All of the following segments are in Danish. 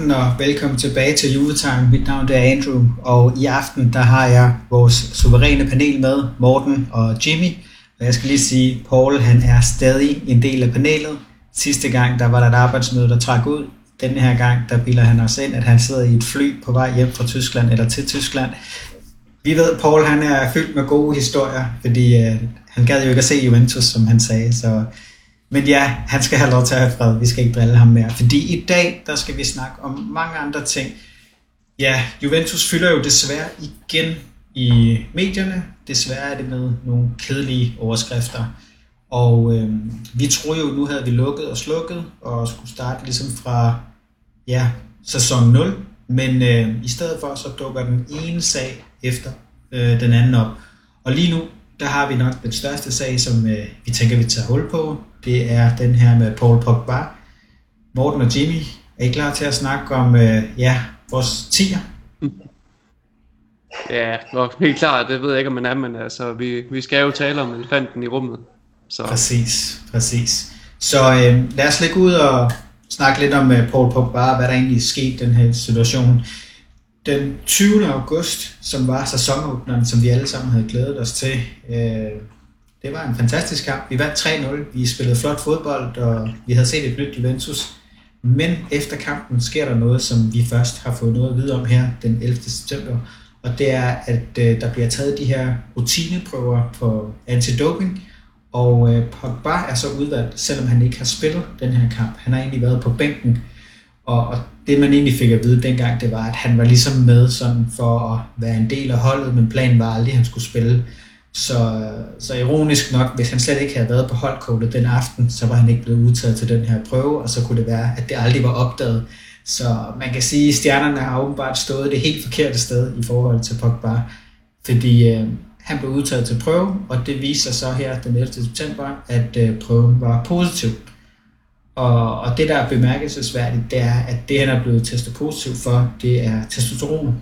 Aften og velkommen tilbage til Juvetime. Mit navn er Andrew, og i aften der har jeg vores suveræne panel med, Morten og Jimmy. Og jeg skal lige sige, Paul han er stadig en del af panelet. Sidste gang der var der et arbejdsmøde, der trak ud. Denne her gang der bilder han os ind, at han sidder i et fly på vej hjem fra Tyskland eller til Tyskland. Vi ved, at Paul han er fyldt med gode historier, fordi øh, han gad jo ikke at se Juventus, som han sagde. Så men ja, han skal have lov til at have fred. Vi skal ikke drille ham mere. Fordi i dag, der skal vi snakke om mange andre ting. Ja, Juventus fylder jo desværre igen i medierne. Desværre er det med nogle kedelige overskrifter. Og øh, vi troede jo, nu havde vi lukket og slukket, og skulle starte ligesom fra ja, sæson 0. Men øh, i stedet for, så dukker den ene sag efter øh, den anden op. Og lige nu, der har vi nok den største sag, som øh, vi tænker, vi tager hul på. Det er den her med Paul Pogba. Morten og Jimmy, er I klar til at snakke om øh, ja, vores tiger? Ja, nok helt klart. Det ved jeg ikke, om man er, men altså, vi, vi skal jo tale om elefanten i rummet. Så. Præcis, præcis. Så øh, lad os lægge ud og snakke lidt om øh, Paul Pogba, hvad der egentlig er sket i den her situation. Den 20. august, som var sæsonåbneren, som vi alle sammen havde glædet os til, øh, det var en fantastisk kamp. Vi vandt 3-0, vi spillede flot fodbold, og vi havde set et nyt Juventus. Men efter kampen sker der noget, som vi først har fået noget at vide om her den 11. september, og det er, at øh, der bliver taget de her rutineprøver på antidoping, og øh, Pogba er så udvalgt, selvom han ikke har spillet den her kamp. Han har egentlig været på bænken, og, og det man egentlig fik at vide dengang, det var, at han var ligesom med sådan for at være en del af holdet, men planen var aldrig, at han skulle spille. Så, så ironisk nok, hvis han slet ikke havde været på holdkortet den aften, så var han ikke blevet udtaget til den her prøve, og så kunne det være, at det aldrig var opdaget. Så man kan sige, at stjernerne har åbenbart stået det helt forkerte sted i forhold til Pogba, fordi øh, han blev udtaget til prøve, og det viser sig så her den 11. september, at øh, prøven var positiv. Og, og det, der er bemærkelsesværdigt, det er, at det, han er blevet testet positiv for, det er testosteron.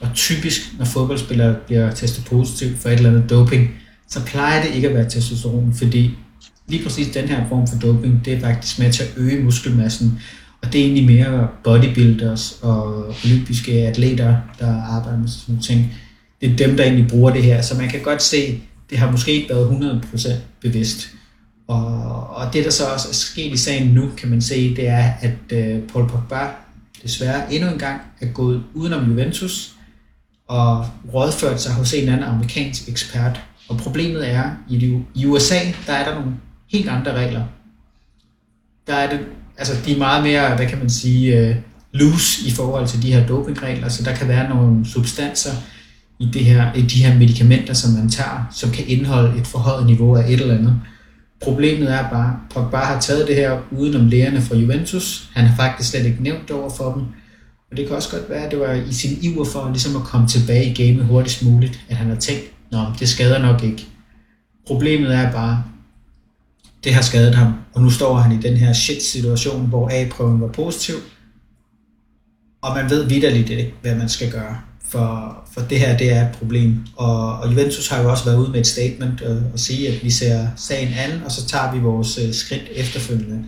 Og typisk, når fodboldspillere bliver testet positiv for et eller andet doping, så plejer det ikke at være testosteron, fordi lige præcis den her form for doping, det er faktisk med til at øge muskelmassen, og det er egentlig mere bodybuilders og olympiske atleter, der arbejder med sådan nogle ting. Det er dem, der egentlig bruger det her, så man kan godt se, det har måske ikke været 100% bevidst. Og, og det, der så også er sket i sagen nu, kan man se, det er, at øh, Paul Pogba desværre endnu en gang er gået udenom Juventus, og rådført sig hos en anden amerikansk ekspert. Og problemet er, i, USA, der er der nogle helt andre regler. Der er det, altså de er meget mere, hvad kan man sige, øh, loose i forhold til de her dopingregler, så der kan være nogle substanser i, det her, i de her medicamenter, som man tager, som kan indeholde et forhøjet niveau af et eller andet. Problemet er bare, at Pogba har taget det her udenom lægerne fra Juventus. Han har faktisk slet ikke nævnt det over for dem. Og det kan også godt være, at det var i sin iver for ligesom at komme tilbage i gamet hurtigst muligt, at han har tænkt, nå, det skader nok ikke. Problemet er bare, det har skadet ham, og nu står han i den her shit-situation, hvor A-prøven var positiv, og man ved vidderligt ikke, hvad man skal gøre, for, for det her det er et problem. Og, og Juventus har jo også været ude med et statement og, og sige, at vi ser sagen an, og så tager vi vores øh, skridt efterfølgende.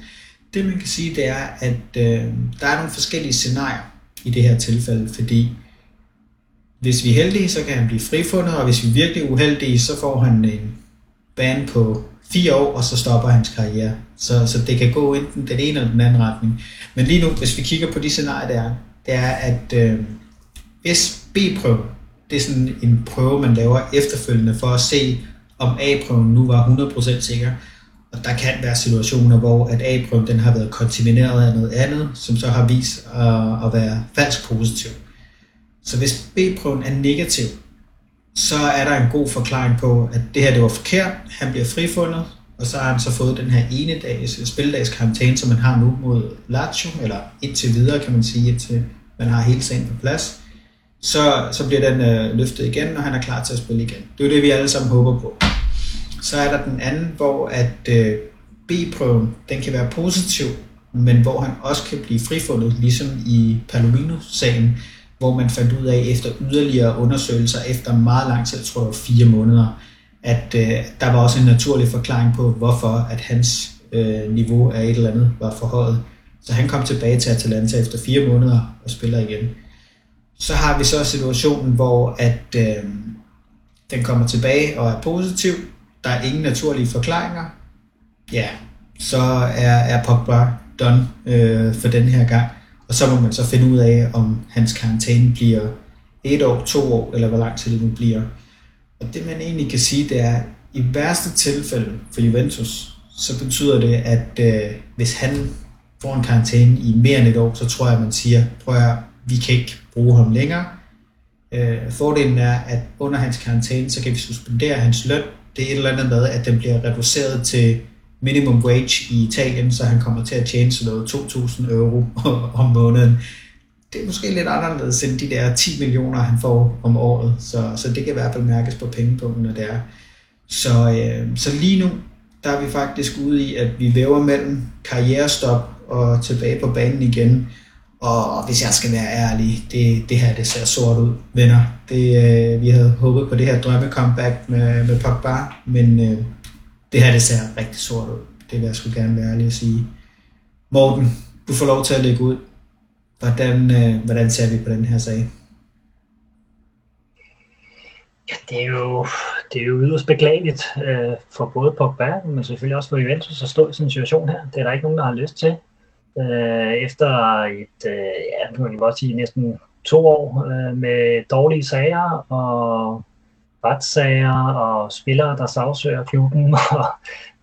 Det man kan sige, det er, at øh, der er nogle forskellige scenarier i det her tilfælde, fordi hvis vi er heldige, så kan han blive frifundet, og hvis vi er virkelig uheldige, så får han en ban på fire år, og så stopper hans karriere. Så, så det kan gå enten den ene eller den anden retning. Men lige nu, hvis vi kigger på de scenarier, der er, det er, at øh, SB-prøve, det er sådan en prøve, man laver efterfølgende for at se, om A-prøven nu var 100% sikker. Og der kan være situationer, hvor at A-prøven den har været kontamineret af noget andet, som så har vist at, at være falsk positiv. Så hvis B-prøven er negativ, så er der en god forklaring på, at det her det var forkert, han bliver frifundet, og så har han så fået den her ene dags øh, spildags karantæne, som man har nu mod Lazio, eller indtil videre kan man sige, indtil man har hele sagen på plads. Så, så bliver den øh, løftet igen, og han er klar til at spille igen. Det er jo det, vi alle sammen håber på. Så er der den anden, hvor at øh, B-prøven, den kan være positiv, men hvor han også kan blive frifundet, ligesom i Palomino-sagen, hvor man fandt ud af efter yderligere undersøgelser, efter meget lang tid, tror jeg fire måneder, at øh, der var også en naturlig forklaring på, hvorfor at hans øh, niveau af et eller andet var forhøjet. Så han kom tilbage til Atalanta efter fire måneder og spiller igen. Så har vi så situationen, hvor at øh, den kommer tilbage og er positiv. Der er ingen naturlige forklaringer. Ja, så er, er Pogba done øh, for den her gang. Og så må man så finde ud af, om hans karantæne bliver et år, to år, eller hvor lang tid det nu bliver. Og det man egentlig kan sige, det er, i værste tilfælde for Juventus, så betyder det, at øh, hvis han får en karantæne i mere end et år, så tror jeg, man siger, prøv at vi kan ikke bruge ham længere. Øh, fordelen er, at under hans karantæne, så kan vi suspendere hans løn. Det er et eller andet med, at den bliver reduceret til minimum wage i Italien, så han kommer til at tjene sådan noget 2.000 euro om måneden. Det er måske lidt anderledes end de der 10 millioner, han får om året, så, så det kan i hvert fald mærkes på pengepunkten, når det er. Så, øh, så lige nu, der er vi faktisk ude i, at vi væver mellem karrierestop og tilbage på banen igen. Og hvis jeg skal være ærlig, det, det her det ser sort ud, venner. Det, øh, vi havde håbet på det her drømme comeback med, med Pogba, men øh, det her det ser rigtig sort ud. Det vil jeg skulle gerne være ærlig at sige. Morten, du får lov til at lægge ud. Hvordan, øh, hvordan ser vi på den her sag? Ja, det er jo, det er jo yderst beklageligt øh, for både Pogba, men selvfølgelig også for Juventus at stå i sådan en situation her. Det er der ikke nogen, der har lyst til. Øh, efter et, øh, ja, nu kan man godt sige, næsten to år øh, med dårlige sager og retssager og spillere, der sagsøger klubben og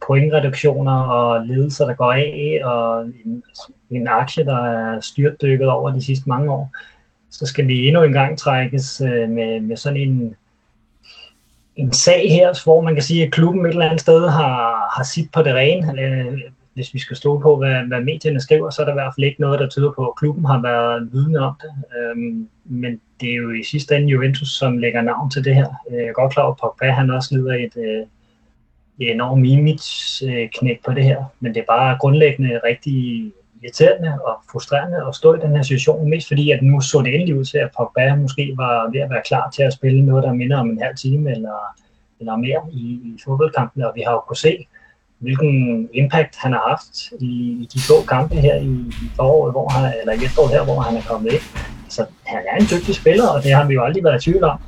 pointreduktioner og ledelser, der går af og en, en aktie, der er styrtdykket over de sidste mange år, så skal vi endnu en gang trækkes øh, med, med sådan en en sag her, hvor man kan sige, at klubben et eller andet sted har, har sit på det rene. Øh, hvis vi skal stå på, hvad, hvad medierne skriver, så er der i hvert fald ikke noget, der tyder på, at klubben har været vidne om det. Øhm, men det er jo i sidste ende Juventus, som lægger navn til det her. Øh, jeg er godt klar over, at Pogba han også lider et, øh, et enormt image-knæk øh, på det her. Men det er bare grundlæggende rigtig irriterende og frustrerende at stå i den her situation, mest fordi, at nu så det endelig ud til, at Pogba måske var ved at være klar til at spille noget, der minder om en halv time eller, eller mere i, i fodboldkampen, og vi har jo kunnet se, hvilken impact han har haft i, i de få kampe her i, i foråret, hvor han, eller i efteråret her, hvor han er kommet ind. Så han er en dygtig spiller, og det har vi jo aldrig været i tvivl om.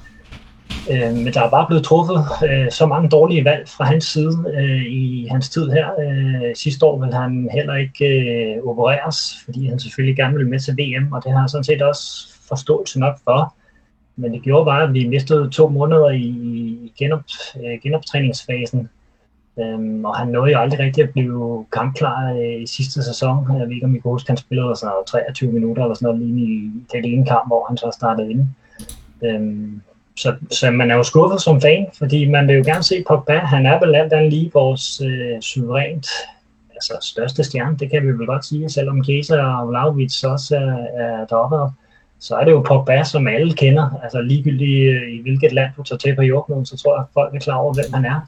Øh, men der er bare blevet truffet øh, så mange dårlige valg fra hans side øh, i hans tid her. Øh, sidste år vil han heller ikke øh, opereres, fordi han selvfølgelig gerne ville med til VM, og det har han sådan set også forståelse nok for. Men det gjorde bare, at vi mistede to måneder i, i genop, øh, genoptræningsfasen. Øhm, og han nåede jo aldrig rigtig at blive kampklar øh, i sidste sæson. Jeg ved ikke, om I kan huske, han spillede sådan 23 minutter eller sådan noget lige i det ene kamp, hvor han så startede ind. Øhm, så, så man er jo skuffet som fan, fordi man vil jo gerne se Pogba. Han er vel alt andet lige vores øh, suverænt altså største stjerne, det kan vi vel godt sige, selvom Kesa og Vlaovic også er, er deroppe. Så er det jo Pogba, som alle kender. Altså ligegyldigt øh, i hvilket land du tager til på jorden, så tror jeg, at folk er klar over, hvem han er.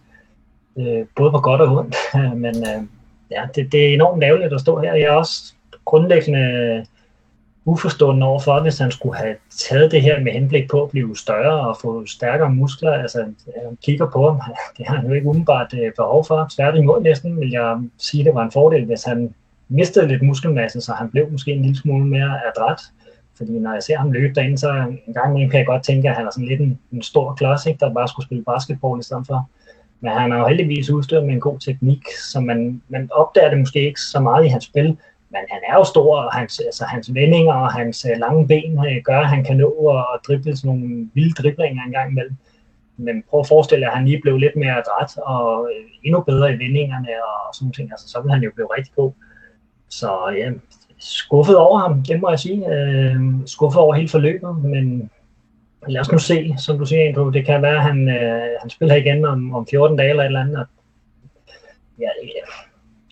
Øh, både på godt og ondt. Men øh, ja, det, det er enormt lavligt at stå her. Jeg er også grundlæggende uforstående overfor, hvis han skulle have taget det her med henblik på at blive større og få stærkere muskler. Altså, han kigger på ham, det har han jo ikke umiddelbart øh, behov for. Tværtimod næsten vil jeg sige, at det var en fordel, hvis han mistede lidt muskelmasse, så han blev måske en lille smule mere adræt. Fordi når jeg ser ham løbe derinde, så en gang imellem kan jeg godt tænke, at han er sådan lidt en, en stor klods, ikke, der bare skulle spille basketball i stedet for. Men han er jo heldigvis udstyret med en god teknik, så man, man opdager det måske ikke så meget i hans spil, men han er jo stor, og hans, altså, hans vendinger og hans øh, lange ben øh, gør, at han kan nå at drible sådan nogle vilde driblinger en gang imellem. Men prøv at forestille dig, at han lige blev lidt mere adræt og øh, endnu bedre i vendingerne og sådan ting. Altså, så ville han jo blive rigtig god. Så ja, skuffet over ham, det må jeg sige. Øh, skuffet over hele forløbet, men lad os nu se, som du siger, Andrew, det kan være, at han, øh, han spiller igen om, om 14 dage eller et eller andet. ja,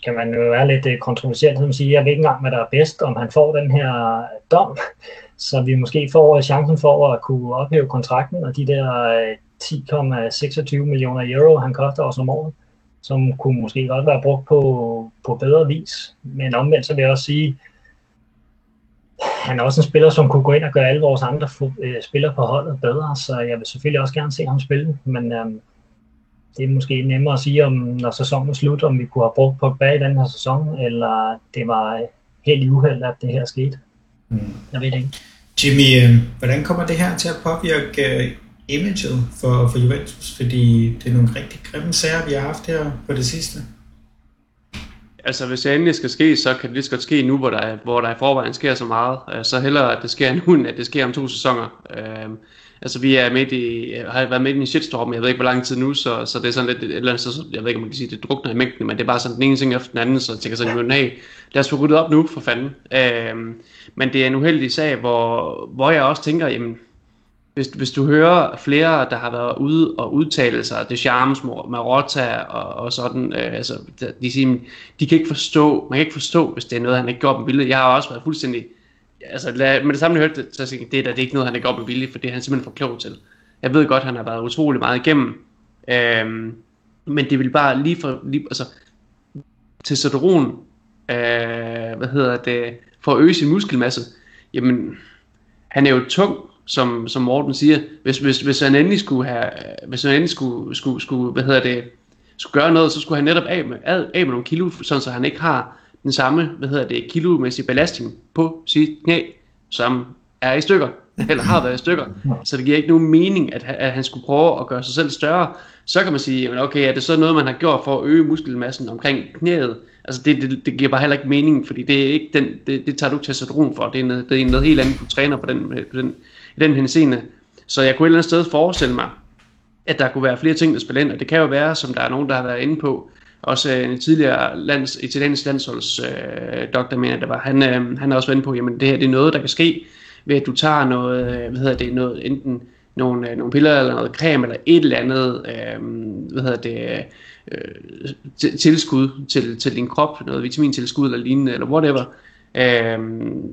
kan man jo være lidt øh, kontroversielt, som siger, jeg ved ikke engang, hvad der er bedst, om han får den her dom, så vi måske får øh, chancen for at kunne ophæve kontrakten, og de der øh, 10,26 millioner euro, han koster os om året, som kunne måske godt være brugt på, på bedre vis. Men omvendt så vil jeg også sige, han er også en spiller, som kunne gå ind og gøre alle vores andre øh, spillere på holdet bedre, så jeg vil selvfølgelig også gerne se ham spille, men øhm, det er måske nemmere at sige, om når sæsonen er slut, om vi kunne have brugt Pogba i den her sæson, eller det var helt i uheld, at det her skete. Mm. Jeg ved det ikke. Jimmy, øh, hvordan kommer det her til at påvirke uh, imaget for, for Juventus? Fordi det er nogle rigtig grimme sager, vi har haft her på det sidste. Altså, hvis det endelig skal ske, så kan det lige så godt ske nu, hvor der, hvor der i forvejen sker så meget. Øh, så hellere, at det sker nu, end at det sker om to sæsoner. Uh, altså, vi er midt i, har været midt i en shitstorm, jeg ved ikke, hvor lang tid nu, så, så det er sådan lidt, et eller andet, så, jeg ved ikke, om man kan sige, det drukner i mængden, men det er bare sådan den ene ting efter den anden, så jeg tænker sådan, hey, lad os få ryddet op nu, for fanden. Uh, men det er en uheldig sag, hvor, hvor jeg også tænker, jamen, hvis, hvis du hører flere, der har været ude og udtale sig, det charmes Marotta og, og sådan, øh, altså, de, siger, de kan ikke forstå, man kan ikke forstå, hvis det er noget, han ikke gør med vilje. Jeg har også været fuldstændig, altså med det samme, jeg hørte det, så jeg, det er da det er ikke noget, han ikke gør med vilje, for det er han simpelthen for klog til. Jeg ved godt, han har været utrolig meget igennem, øh, men det vil bare lige for, lige, altså, til testosteron, øh, hvad hedder det, for at øge sin muskelmasse, jamen, han er jo tung, som, som Morten siger, hvis, hvis, hvis han endelig skulle have, hvis han endelig skulle, skulle, skulle, hvad hedder det, skulle gøre noget, så skulle han netop af med, af, af med nogle kilo, sådan så han ikke har den samme, hvad hedder det, kilomæssige belastning på sit knæ, som er i stykker, eller har været i stykker. Så det giver ikke nogen mening, at, at han skulle prøve at gøre sig selv større. Så kan man sige, jamen okay, er det så noget, man har gjort for at øge muskelmassen omkring knæet? Altså det, det, det giver bare heller ikke mening, fordi det er ikke den, det, det tager du ikke testosteron for. Det er noget, det er noget helt andet, du træner på den, på den, i den henseende. Så jeg kunne et eller andet sted forestille mig, at der kunne være flere ting, der spiller ind, og det kan jo være, som der er nogen, der har været inde på, også øh, en tidligere lands, italiensk landsholdsdoktor, øh, doktor, mener det var, han, øh, han har også været inde på, jamen det her det er noget, der kan ske, ved at du tager noget, øh, hvad hedder det, noget, enten nogle, øh, nogle piller eller noget creme eller et eller andet, øh, hvad hedder det, øh, tilskud til, til din krop, noget vitamintilskud eller lignende, eller whatever, øh,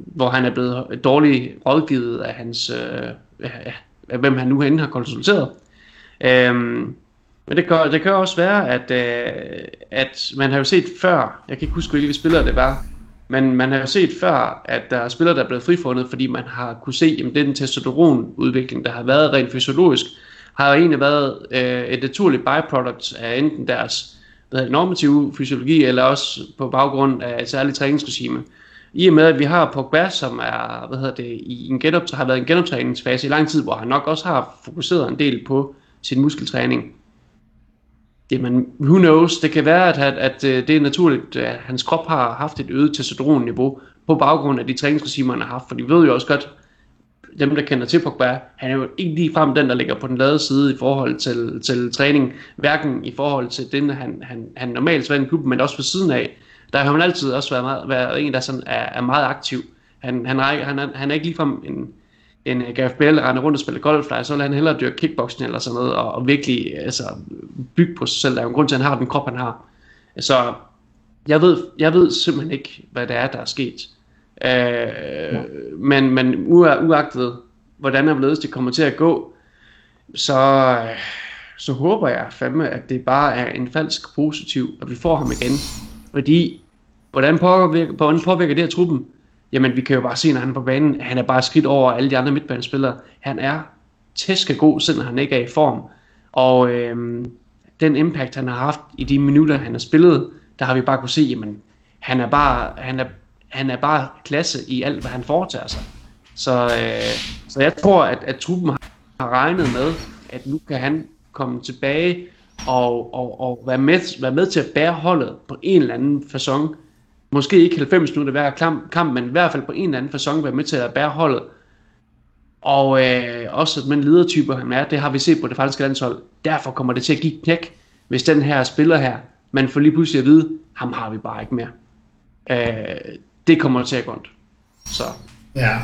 hvor han er blevet dårligt rådgivet af hans, øh, af, hvem han nu end har konsulteret. Øh, men det kan, det kan også være, at, øh, at man har jo set før, jeg kan ikke huske, hvilke spillere det var, men man har jo set før, at der er spillere, der er blevet frifundet, fordi man har kunne se, at den testosteronudvikling, der har været rent fysiologisk, har jo egentlig været øh, et naturligt byproduct af enten deres hvad det, normative fysiologi, eller også på baggrund af et særligt træningsregime. I og med, at vi har Pogba, som er, hvad hedder det, i en genop, har været i en genoptræningsfase i lang tid, hvor han nok også har fokuseret en del på sin muskeltræning. Jamen, who knows, det kan være, at, at, at øh, det er naturligt, at hans krop har haft et øget testosteronniveau på baggrund af de træningsregimer, han har haft, for de ved jo også godt, dem der kender til Pogba, han er jo ikke lige frem den, der ligger på den lade side i forhold til, til træning, hverken i forhold til den, han, han, han normalt var i klubben, men også ved siden af. Der har han altid også været, meget, været en, der sådan er, er meget aktiv. Han, han, er, han, er, han er ikke ligefrem en, en øh, Gareth Bale, der render rundt og spiller golf, der, så vil han hellere dyrke kickboxing eller sådan noget, og, og virkelig øh, altså, bygge på sig selv. Der er jo en grund til, at han har den krop, han har. Så jeg ved, jeg ved simpelthen ikke, hvad det er, der er sket. Øh, ja. Men, men uagtet, hvordan og hvorledes det kommer til at gå, så, øh, så håber jeg fandme, at det bare er en falsk positiv, at vi får ham igen. Fordi, hvordan påvirker, hvordan påvirker det her truppen? Jamen, vi kan jo bare se, når han er på banen, han er bare skridt over alle de andre midtbanespillere. Han er tæske god, selvom han ikke er i form. Og øhm, den impact, han har haft i de minutter, han har spillet, der har vi bare kunne se, jamen, han er bare, han er, han er bare klasse i alt, hvad han foretager sig. Så, øh, så jeg tror, at, at truppen har regnet med, at nu kan han komme tilbage og, og, og være, med, være med til at bære holdet på en eller anden façon. Måske ikke 90 minutter hver kamp, men i hvert fald på en eller anden façon være med til at bære holdet. Og øh, også den ledertype han er, det har vi set på det franske landshold. Derfor kommer det til at give knæk, hvis den her spiller her, man får lige pludselig at vide, ham har vi bare ikke mere. Øh, det kommer til at gå ondt. Så. Ja.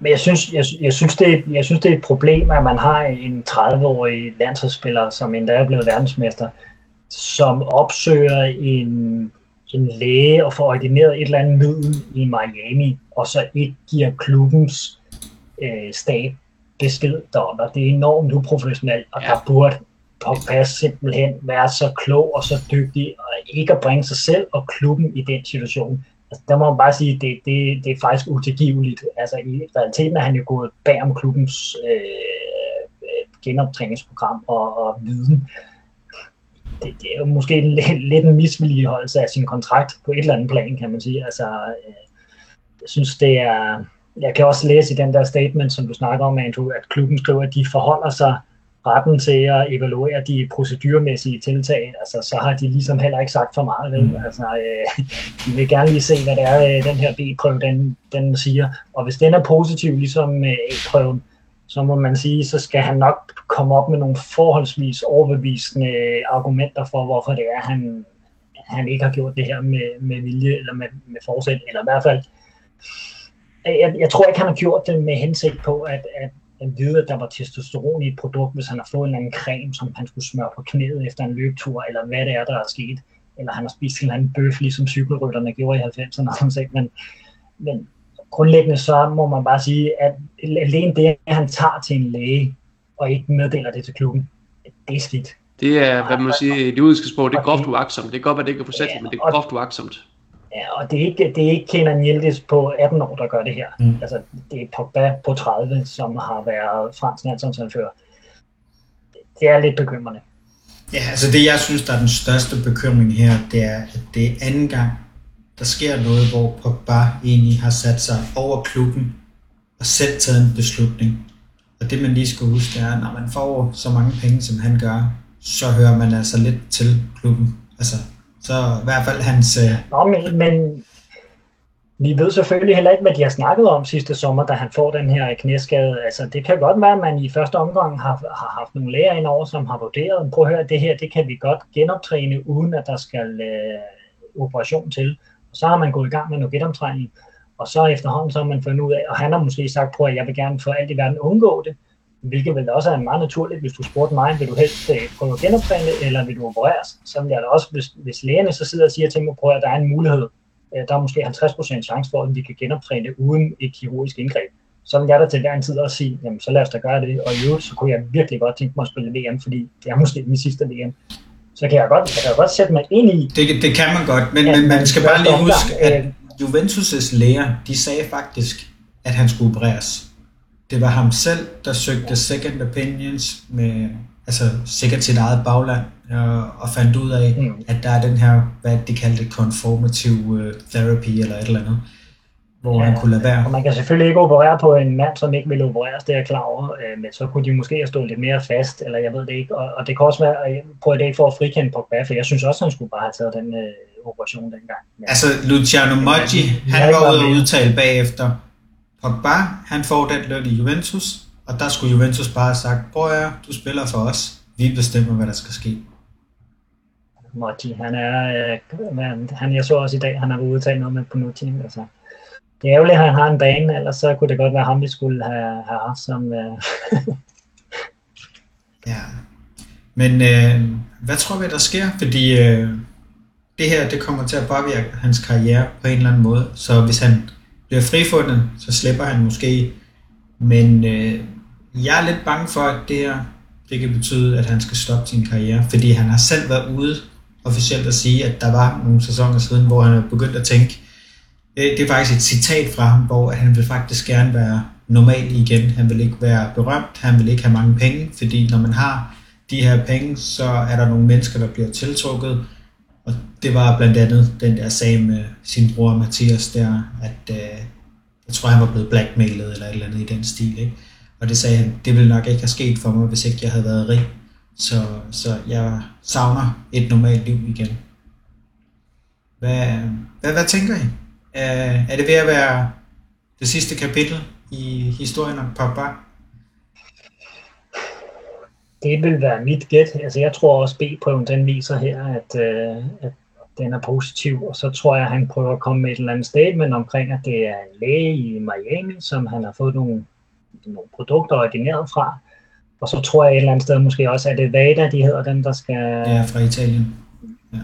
Men jeg synes, jeg, jeg, synes det, jeg synes, det er et problem, at man har en 30-årig landsholdsspiller, som endda er blevet verdensmester, som opsøger en, en læge og får ordineret et eller andet middel i Miami, og så ikke giver klubbens øh, stab besked derom. Og det er enormt uprofessionelt, og ja. der burde Pogba simpelthen være så klog og så dygtig, og ikke at bringe sig selv og klubben i den situation. Altså, der må man bare sige, at det, det, det er faktisk utilgiveligt. Altså, i realiteten er han jo gået bag om klubbens øh, øh genoptræningsprogram og, og viden. Det, det er jo måske lidt, lidt en misvilligeholdelse af sin kontrakt på et eller andet plan, kan man sige. Altså, øh, jeg synes, det er... Jeg kan også læse i den der statement, som du snakker om, Andrew, at klubben skriver, at de forholder sig retten til at evaluere de procedurmæssige tiltag, altså, så har de ligesom heller ikke sagt for meget. Vel? Mm. Altså, øh, de vil gerne lige se, hvad det er, øh, den her B-prøve den, den siger. Og hvis den er positiv, ligesom A-prøven, så må man sige, så skal han nok komme op med nogle forholdsvis overbevisende argumenter for, hvorfor det er, han, han ikke har gjort det her med, med vilje eller med, med forsæt, eller i hvert fald, jeg, jeg tror ikke, han har gjort det med hensigt på, at, at at vide, at der var testosteron i et produkt, hvis han har fået en eller anden creme, som han skulle smøre på knæet efter en løbetur, eller hvad det er, der er sket. Eller han har spist en eller anden bøf, ligesom cykelrytterne gjorde i 90'erne. Men, men grundlæggende så må man bare sige, at alene det, at han tager til en læge, og ikke meddeler det til klubben, det er skidt. Det er, hvad man siger, det jødiske sprog, det er groft uagtsomt. Det er godt, at det ikke er forsætligt, ja, men det er groft uagtsomt. Ja, og det er ikke, det er ikke Kenan Yildiz på 18 år, der gør det her. Mm. Altså, det er Pogba på 30, som har været fransk landsholdsanfører. Det er lidt bekymrende. Ja, altså det jeg synes, der er den største bekymring her, det er, at det er anden gang, der sker noget, hvor Pogba egentlig har sat sig over klubben og selv taget en beslutning. Og det man lige skal huske, det er, at når man får så mange penge, som han gør, så hører man altså lidt til klubben. Altså, så i hvert fald hans... Øh... Nå, men, men vi ved selvfølgelig heller ikke, hvad de har snakket om sidste sommer, da han får den her knæskade. Altså, det kan godt være, at man i første omgang har, har haft nogle læger indover, som har vurderet, prøv at høre, det her, det kan vi godt genoptræne, uden at der skal øh, operation til. Og så har man gået i gang med noget genoptræning, og så efterhånden så har man fundet ud af, og han har måske sagt, prøv at jeg vil gerne for alt i verden undgå det, hvilket vel også er meget naturligt, hvis du spurgte mig, vil du helst øh, prøve at genoptræne, eller vil du opereres? Så vil jeg da også, hvis, hvis lægerne så sidder og siger til mig, prøv at der er en mulighed, øh, der er måske 50% chance for, at vi kan genoptræne uden et kirurgisk indgreb. Så vil jeg da til hver en tid også sige, jamen så lad os da gøre det, og i øvrigt, så kunne jeg virkelig godt tænke mig at spille VM, fordi det er måske min sidste VM. Så kan jeg godt, jeg kan godt sætte mig ind i... Det, det kan man godt, men, men man skal bare lige huske, at øh, Juventus' læger, de sagde faktisk, at han skulle opereres det var ham selv, der søgte second opinions med altså sikkert sit eget bagland og, og fandt ud af, mm. at der er den her, hvad de kaldte conformative uh, therapy eller et eller andet, hvor ja, han kunne lade være. Og man kan selvfølgelig ikke operere på en mand, som ikke vil opereres, det er jeg klar over, øh, men så kunne de måske have stået lidt mere fast, eller jeg ved det ikke, og, og det kan også være, prøve det ikke for at frikende Pogba, for jeg synes også, han skulle bare have taget den øh, operation dengang. Ja. Altså Luciano Moggi, han var ude og udtale bagefter, Pogba, han får den løn i Juventus, og der skulle Juventus bare have sagt, prøv at du spiller for os, vi bestemmer, hvad der skal ske. Motti, han er, øh, han, jeg så også i dag, han har udtalt noget med team, altså. Det er ærgerligt, at han har en bane, ellers så kunne det godt være ham, vi skulle have, have haft som... Øh... ja, men øh, hvad tror vi, der sker? Fordi øh, det her, det kommer til at påvirke hans karriere på en eller anden måde. Så hvis han bliver frifundet, så slipper han måske. Men øh, jeg er lidt bange for, at det her det kan betyde, at han skal stoppe sin karriere, fordi han har selv været ude officielt at sige, at der var nogle sæsoner siden, hvor han er begyndt at tænke, øh, det er faktisk et citat fra ham, hvor han vil faktisk gerne være normal igen. Han vil ikke være berømt, han vil ikke have mange penge, fordi når man har de her penge, så er der nogle mennesker, der bliver tiltrukket, det var blandt andet den der sag med sin bror Mathias der, at øh, jeg tror, han var blevet blackmailet eller et eller andet i den stil. Ikke? Og det sagde han, det ville nok ikke have sket for mig, hvis ikke jeg havde været rig. Så, så jeg savner et normalt liv igen. Hvad, hvad, hvad tænker I? Er, er det ved at være det sidste kapitel i historien om Pogba? Det vil være mit gæt. Altså, jeg tror også, B-prøven den viser her, at, øh, at den er positiv, og så tror jeg, at han prøver at komme med et eller andet statement omkring, at det er en læge i Miami, som han har fået nogle, nogle produkter ordineret fra. Og så tror jeg et eller andet sted måske også, at det VADA, de hedder dem, der skal... Ja, fra Italien. Ja,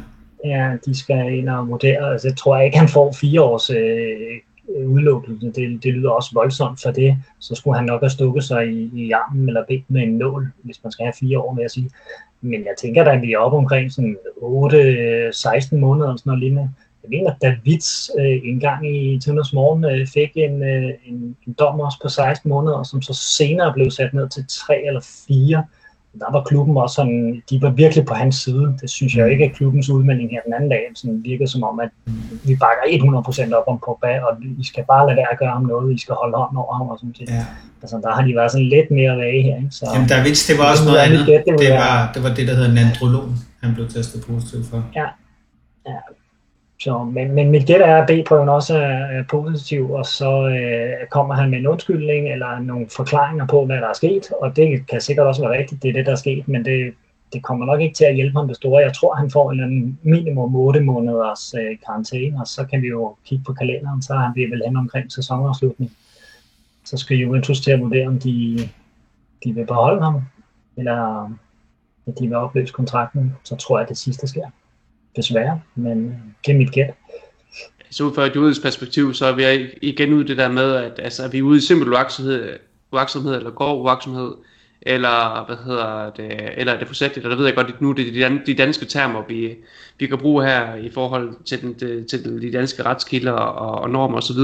ja de skal ind og vurdere. Altså, jeg tror jeg ikke, han får fire års øh, Øh. Det, det lyder også voldsomt for det. Så skulle han nok have stukket sig i, i armen eller benet med en nål, hvis man skal have fire år, med at sige. Men jeg tænker, at vi er oppe omkring sådan 8-16 øh, måneder og sådan noget lignende. Jeg mener, at Davids øh, engang i Tønders Morgen øh, fik en, øh, en, en dom også på 16 måneder, som så senere blev sat ned til 3 eller 4 der var klubben også sådan, de var virkelig på hans side. Det synes jeg ikke, at klubbens udmelding her den anden dag sådan virkede som om, at vi bakker 100% op om Pogba, og I skal bare lade være at gøre ham noget, I skal holde hånden over ham og sådan noget. Ja. Altså, der har de været sådan lidt mere vage her. Ikke? Så, Jamen, der, det var også noget andet. Det, det, var, det var det, der hedder nandrolon, han blev testet positiv for. Ja, ja. Så, men, men mit gæt er, at B-prøven også er, er positiv, og så øh, kommer han med en undskyldning eller nogle forklaringer på, hvad der er sket, og det kan sikkert også være rigtigt, det er det, der er sket, men det, det kommer nok ikke til at hjælpe ham det store. Jeg tror, han får en eller minimum 8 måneders øh, karantæne, og så kan vi jo kigge på kalenderen, så han bliver vel hen omkring sæsonafslutning. Så skal Juventus til at vurdere, om de, de vil beholde ham, eller at de vil opløse kontrakten, så tror jeg, at det sidste sker desværre, men det er mit gæt. Så ud fra et juridisk perspektiv, så er vi igen ud det der med, at altså, er vi ude i simpel uaksomhed, uaksomhed eller grov uaksomhed, eller hvad hedder det, eller er det forsætligt, eller der ved jeg godt, at nu det er de danske termer, vi, vi kan bruge her i forhold til, den, til de danske retskilder og, og normer osv.,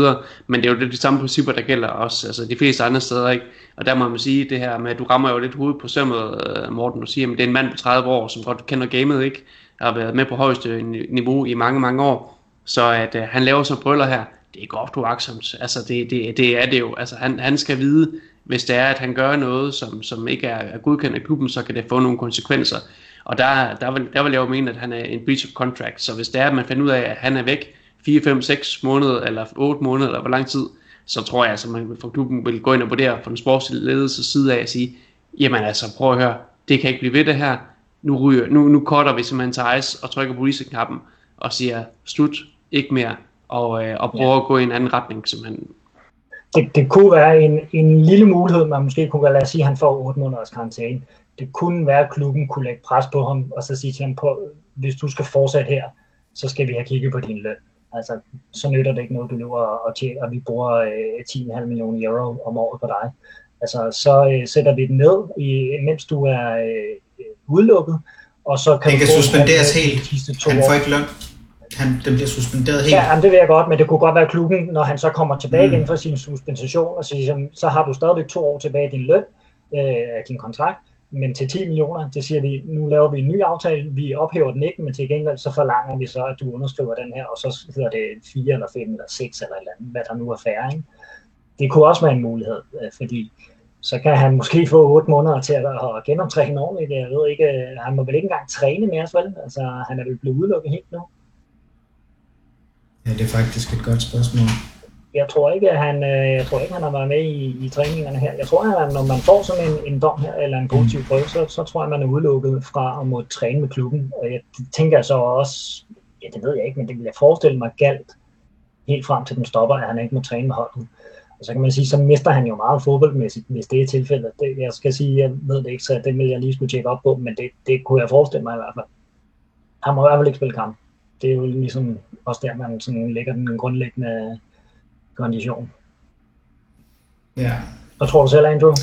men det er jo det, de samme principper, der gælder også, altså de fleste andre steder, ikke? Og der må man sige det her med, at du rammer jo lidt hovedet på sømmet, øh, Morten, du siger, at det er en mand på 30 år, som godt kender gamet, ikke? Har været med på højeste niveau i mange, mange år. Så at øh, han laver så brøller her, det er godt uaksomt. Altså det, det, det er det jo. Altså han, han skal vide, hvis det er, at han gør noget, som, som ikke er, er godkendt i klubben, så kan det få nogle konsekvenser. Og der, der, vil, der vil jeg jo mene, at han er en breach of contract. Så hvis det er, at man finder ud af, at han er væk 4, 5, 6 måneder, eller 8 måneder, eller hvor lang tid, så tror jeg, at man fra klubben vil gå ind og vurdere fra den sportsledelses side af og sige, jamen altså, prøv at høre, det kan ikke blive ved det her nu, ryger, nu, nu cutter vi simpelthen til ice og trykker på reset-knappen og siger slut, ikke mere, og, øh, og prøver ja. at gå i en anden retning, simpelthen. Det, det kunne være en, en lille mulighed, man måske kunne lade os sige, at han får 8 måneders karantæne. Det kunne være, at klubben kunne lægge pres på ham, og så sige til ham, på, hvis du skal fortsætte her, så skal vi have kigget på din løn. Altså, så nytter det ikke noget, du løber og, tjener, og vi bruger øh, 10,5 millioner euro om året på dig. Altså, så øh, sætter vi den ned, i, mens du er øh, udelukket, og så kan den kan suspenderes helt. To han får ikke løn. Han, den bliver suspenderet helt. Ja, det ved jeg godt, men det kunne godt være klubben, når han så kommer tilbage mm. igen fra sin suspension, og så, så har du stadigvæk to år tilbage din løn, øh, din kontrakt, men til 10 millioner, det siger vi, nu laver vi en ny aftale, vi ophæver den ikke, men til gengæld så forlanger vi så, at du underskriver den her, og så hedder det 4 eller 5 eller 6 eller et eller andet, hvad der nu er færre. Ikke? Det kunne også være en mulighed, øh, fordi så kan han måske få 8 måneder til at, at genoptræne ordentligt. Jeg ved ikke, han må vel ikke engang træne mere, vel? Altså, han er vel blevet udelukket helt nu. Ja, det er faktisk et godt spørgsmål. Jeg tror ikke, at han, øh, jeg tror ikke, han har været med i, i træningerne her. Jeg tror, at når man får sådan en, en dom her, eller en positiv mm. prøve, så, så tror jeg, man er udelukket fra at må træne med klubben. Og jeg tænker så også, ja, det ved jeg ikke, men det vil jeg forestille mig galt helt frem til den stopper, at han ikke må træne med holdet. Og så kan man sige, så mister han jo meget fodboldmæssigt, hvis det er tilfældet. Det, jeg skal sige, jeg ved det ikke, så det vil jeg lige skulle tjekke op på, men det, det kunne jeg forestille mig i hvert fald. Han må i hvert fald ikke spille kamp. Det er jo ligesom også der, man sådan lægger den grundlæggende kondition. Ja. Hvad tror du selv, Andrew,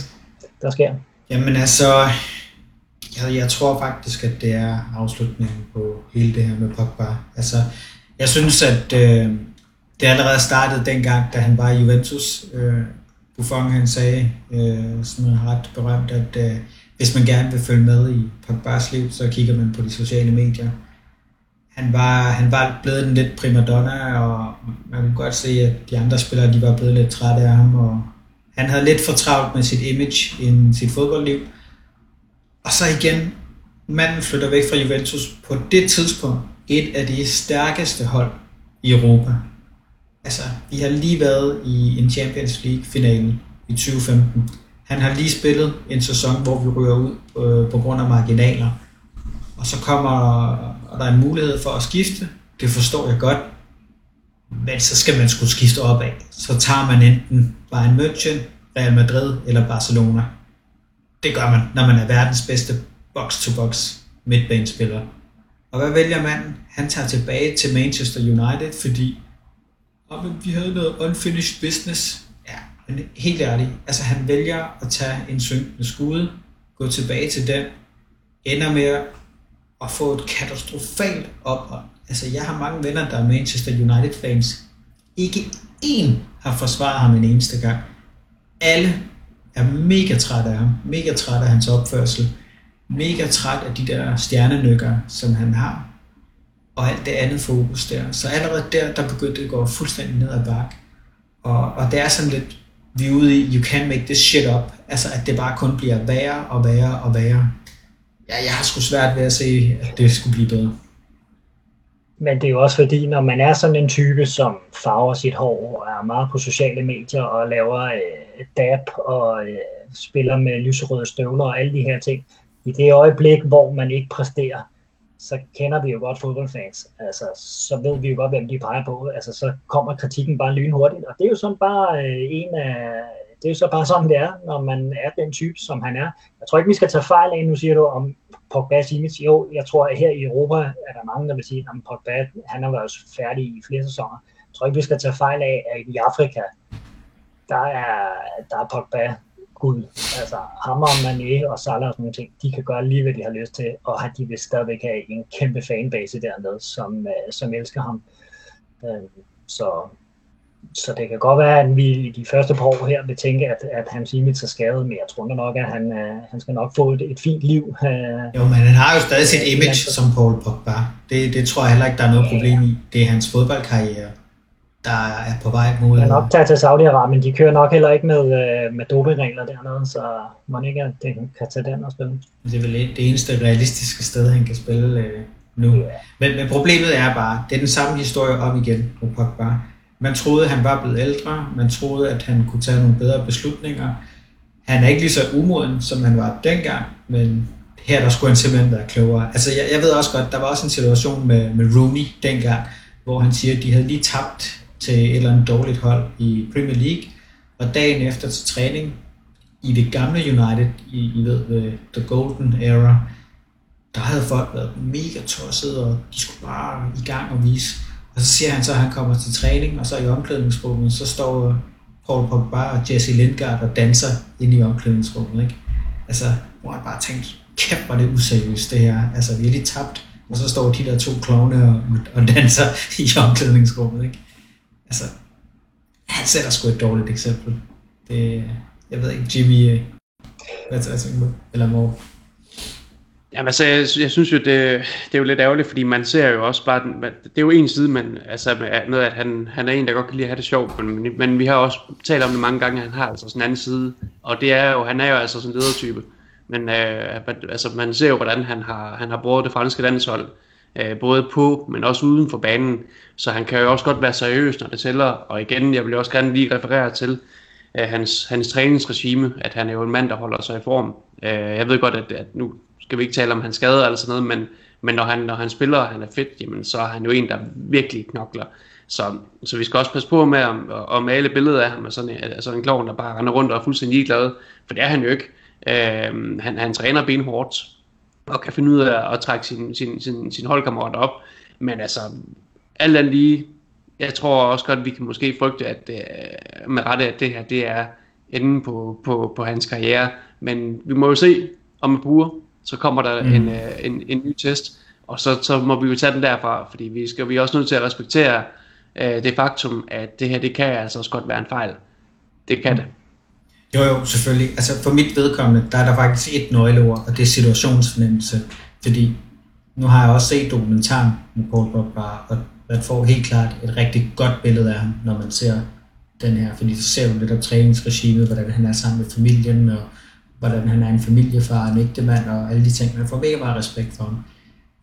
der sker? Jamen altså, jeg, jeg tror faktisk, at det er afslutningen på hele det her med Pogba. Altså, jeg synes, at øh, det allerede startede dengang, da han var i Juventus. Øh, Buffon han sagde, øh, sådan ret berømt, at øh, hvis man gerne vil følge med i Pogba's liv, så kigger man på de sociale medier. Han var, han var blevet en lidt primadonna, og man kunne godt se, at de andre spillere de var blevet lidt trætte af ham, og han havde lidt for travlt med sit image i sit fodboldliv. Og så igen, manden flytter væk fra Juventus på det tidspunkt, et af de stærkeste hold i Europa altså, vi har lige været i en Champions League-finalen i 2015. Han har lige spillet en sæson, hvor vi ryger ud øh, på grund af marginaler. Og så kommer og der er en mulighed for at skifte. Det forstår jeg godt. Men så skal man skulle skifte op af. Så tager man enten Bayern München, Real Madrid eller Barcelona. Det gør man, når man er verdens bedste box-to-box midtbanespiller. Og hvad vælger manden? Han tager tilbage til Manchester United, fordi og men vi havde noget unfinished business. Ja, men helt ærligt, altså han vælger at tage en synkende skude, gå tilbage til den, ender med at få et katastrofalt op. Altså jeg har mange venner, der er Manchester United fans. Ikke én har forsvaret ham en eneste gang. Alle er mega trætte af ham, mega trætte af hans opførsel. mega træt af de der stjernenykker, som han har, og alt det andet fokus der. Så allerede der, der begyndte det at gå fuldstændig ned ad bakke. Og, og det er sådan lidt, vi er ude i, you can make this shit up. Altså, at det bare kun bliver værre og værre og værre. Ja, jeg har sgu svært ved at se, at det skulle blive bedre. Men det er jo også fordi, når man er sådan en type, som farver sit hår, og er meget på sociale medier og laver øh, dab og øh, spiller med lyserøde støvler og alle de her ting, i det øjeblik, hvor man ikke præsterer, så kender vi jo godt fodboldfans. Altså, så ved vi jo godt, hvem de peger på. Altså, så kommer kritikken bare lynhurtigt. Og det er jo sådan bare øh, en af... Det er jo så bare sådan, det er, når man er den type, som han er. Jeg tror ikke, vi skal tage fejl af, nu siger du om Pogba's image. Jo, jeg tror, at her i Europa er der mange, der vil sige, at Pogba, han har været færdig i flere sæsoner. Jeg tror ikke, vi skal tage fejl af, at i Afrika, der er, der er Pogba Gud. Altså Hammer, og Mané og Salah og sådan nogle ting, de kan gøre lige, hvad de har lyst til, og de vil stadigvæk have en kæmpe fanbase dernede, som, uh, som elsker ham. Uh, så, så det kan godt være, at vi i de første par år her vil tænke, at, at hans image er skadet, men jeg tror nok, at han, uh, han skal nok få et, et fint liv. Uh, jo, men han har jo stadig sit image som Paul Pogba. Det, det tror jeg heller ikke, der er noget problem i. Det er hans fodboldkarriere der er på vej mod... Nok tage til Saudi-Arabien. De kører nok heller ikke med, øh, med dopingregler dernede, så man ikke at det kan tage den og spille. Det er vel det eneste realistiske sted, han kan spille øh, nu. Yeah. Men, men problemet er bare, det er den samme historie op igen Pogba. Man troede, han var blevet ældre. Man troede, at han kunne tage nogle bedre beslutninger. Han er ikke lige så umoden, som han var dengang, men her der skulle han simpelthen være klogere. Altså, jeg, jeg ved også godt, der var også en situation med, med Rooney dengang, hvor han siger, at de havde lige tabt til et eller andet dårligt hold i Premier League, og dagen efter til træning i det gamle United, i, I ved, The Golden Era, der havde folk været mega tosset, og de skulle bare i gang og vise. Og så siger han så, at han kommer til træning, og så i omklædningsrummet, så står Paul Pogba og Jesse Lingard og danser ind i omklædningsrummet. Ikke? Altså, hvor jeg bare tænkte, kæft var det useriøst det her. Altså, vi er lige tabt, og så står de der to klovne og, og danser i omklædningsrummet. Ikke? Altså, han sætter sgu et dårligt eksempel. Det, jeg ved ikke, Jimmy, øh, hvad tager jeg tænker? Eller Morten? Jamen altså, jeg, jeg synes jo, det, det er jo lidt ærgerligt, fordi man ser jo også bare, den, det er jo en side, man, altså med, at han, han er en, der godt kan lide at have det sjovt, men, men vi har også talt om det mange gange, at han har altså sådan en anden side, og det er jo, han er jo altså sådan en ledertype, men øh, altså, man ser jo, hvordan han har, han har brugt det franske landshold, øh, både på, men også uden for banen. Så han kan jo også godt være seriøs, når det tæller. Og igen, jeg vil også gerne lige referere til øh, hans, hans træningsregime, at han er jo en mand, der holder sig i form. Øh, jeg ved godt, at, at nu skal vi ikke tale om hans skader eller sådan noget, men, men når, han, når han spiller, og han er fedt, jamen, så er han jo en, der virkelig knokler. Så, så vi skal også passe på med at, at male billedet af ham af sådan af altså en klovn, der bare render rundt og er fuldstændig glad, for det er han jo ikke. Øh, han, han træner benhårdt, og kan finde ud af at trække sin, sin, sin, sin holdkammerat op. Men altså, alt andet lige, jeg tror også godt, at vi kan måske frygte, at det, med rette, at det her det er enden på, på, på hans karriere. Men vi må jo se om et par så kommer der mm. en, øh, en, en ny test, og så, så må vi jo tage den derfra, fordi vi skal vi er også nødt til at respektere øh, det faktum, at det her, det kan altså også godt være en fejl. Det kan mm. det. Jo, jo, selvfølgelig. Altså for mit vedkommende, der er der faktisk et nøgleord, og det er situationsfornemmelse. Fordi nu har jeg også set dokumentaren med Paul Pogba, og man får helt klart et rigtig godt billede af ham, når man ser den her. Fordi så ser du lidt af træningsregimet, hvordan han er sammen med familien, og hvordan han er en familiefar, en ægtemand, og alle de ting. Man får mega meget respekt for ham.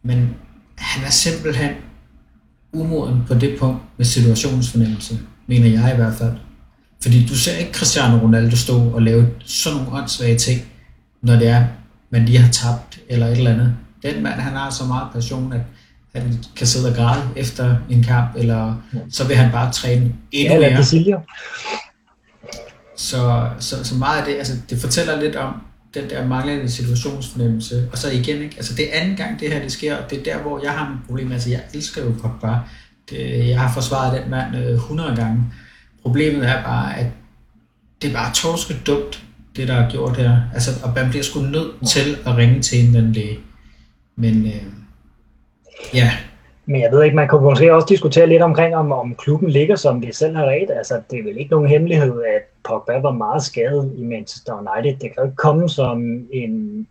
Men han er simpelthen umoden på det punkt med situationsfornemmelse, mener jeg i hvert fald. Fordi du ser ikke Cristiano Ronaldo stå og lave sådan nogle åndssvage ting, når det er, man lige har tabt eller et eller andet. Den mand, han har så meget passion, at han kan sidde og græde efter en kamp, eller så vil han bare træne endnu ja, mere. Så, så, så meget af det, altså det fortæller lidt om den der manglende situationsfornemmelse. Og så igen, ikke? Altså det er anden gang det her det sker, og det er der, hvor jeg har et problem. Altså jeg elsker jo Pogba. Det, jeg har forsvaret den mand 100 øh, gange. Problemet er bare, at det er bare torske dumt, det der er gjort her. Altså, og man bliver sgu nødt til at ringe til en anden læge. Men øh, ja. Men jeg ved ikke, man kunne måske også diskutere lidt omkring, om, om klubben ligger, som vi selv har ret. Altså, det er vel ikke nogen hemmelighed, at Pogba var meget skadet i Manchester United. Det kan jo ikke komme som en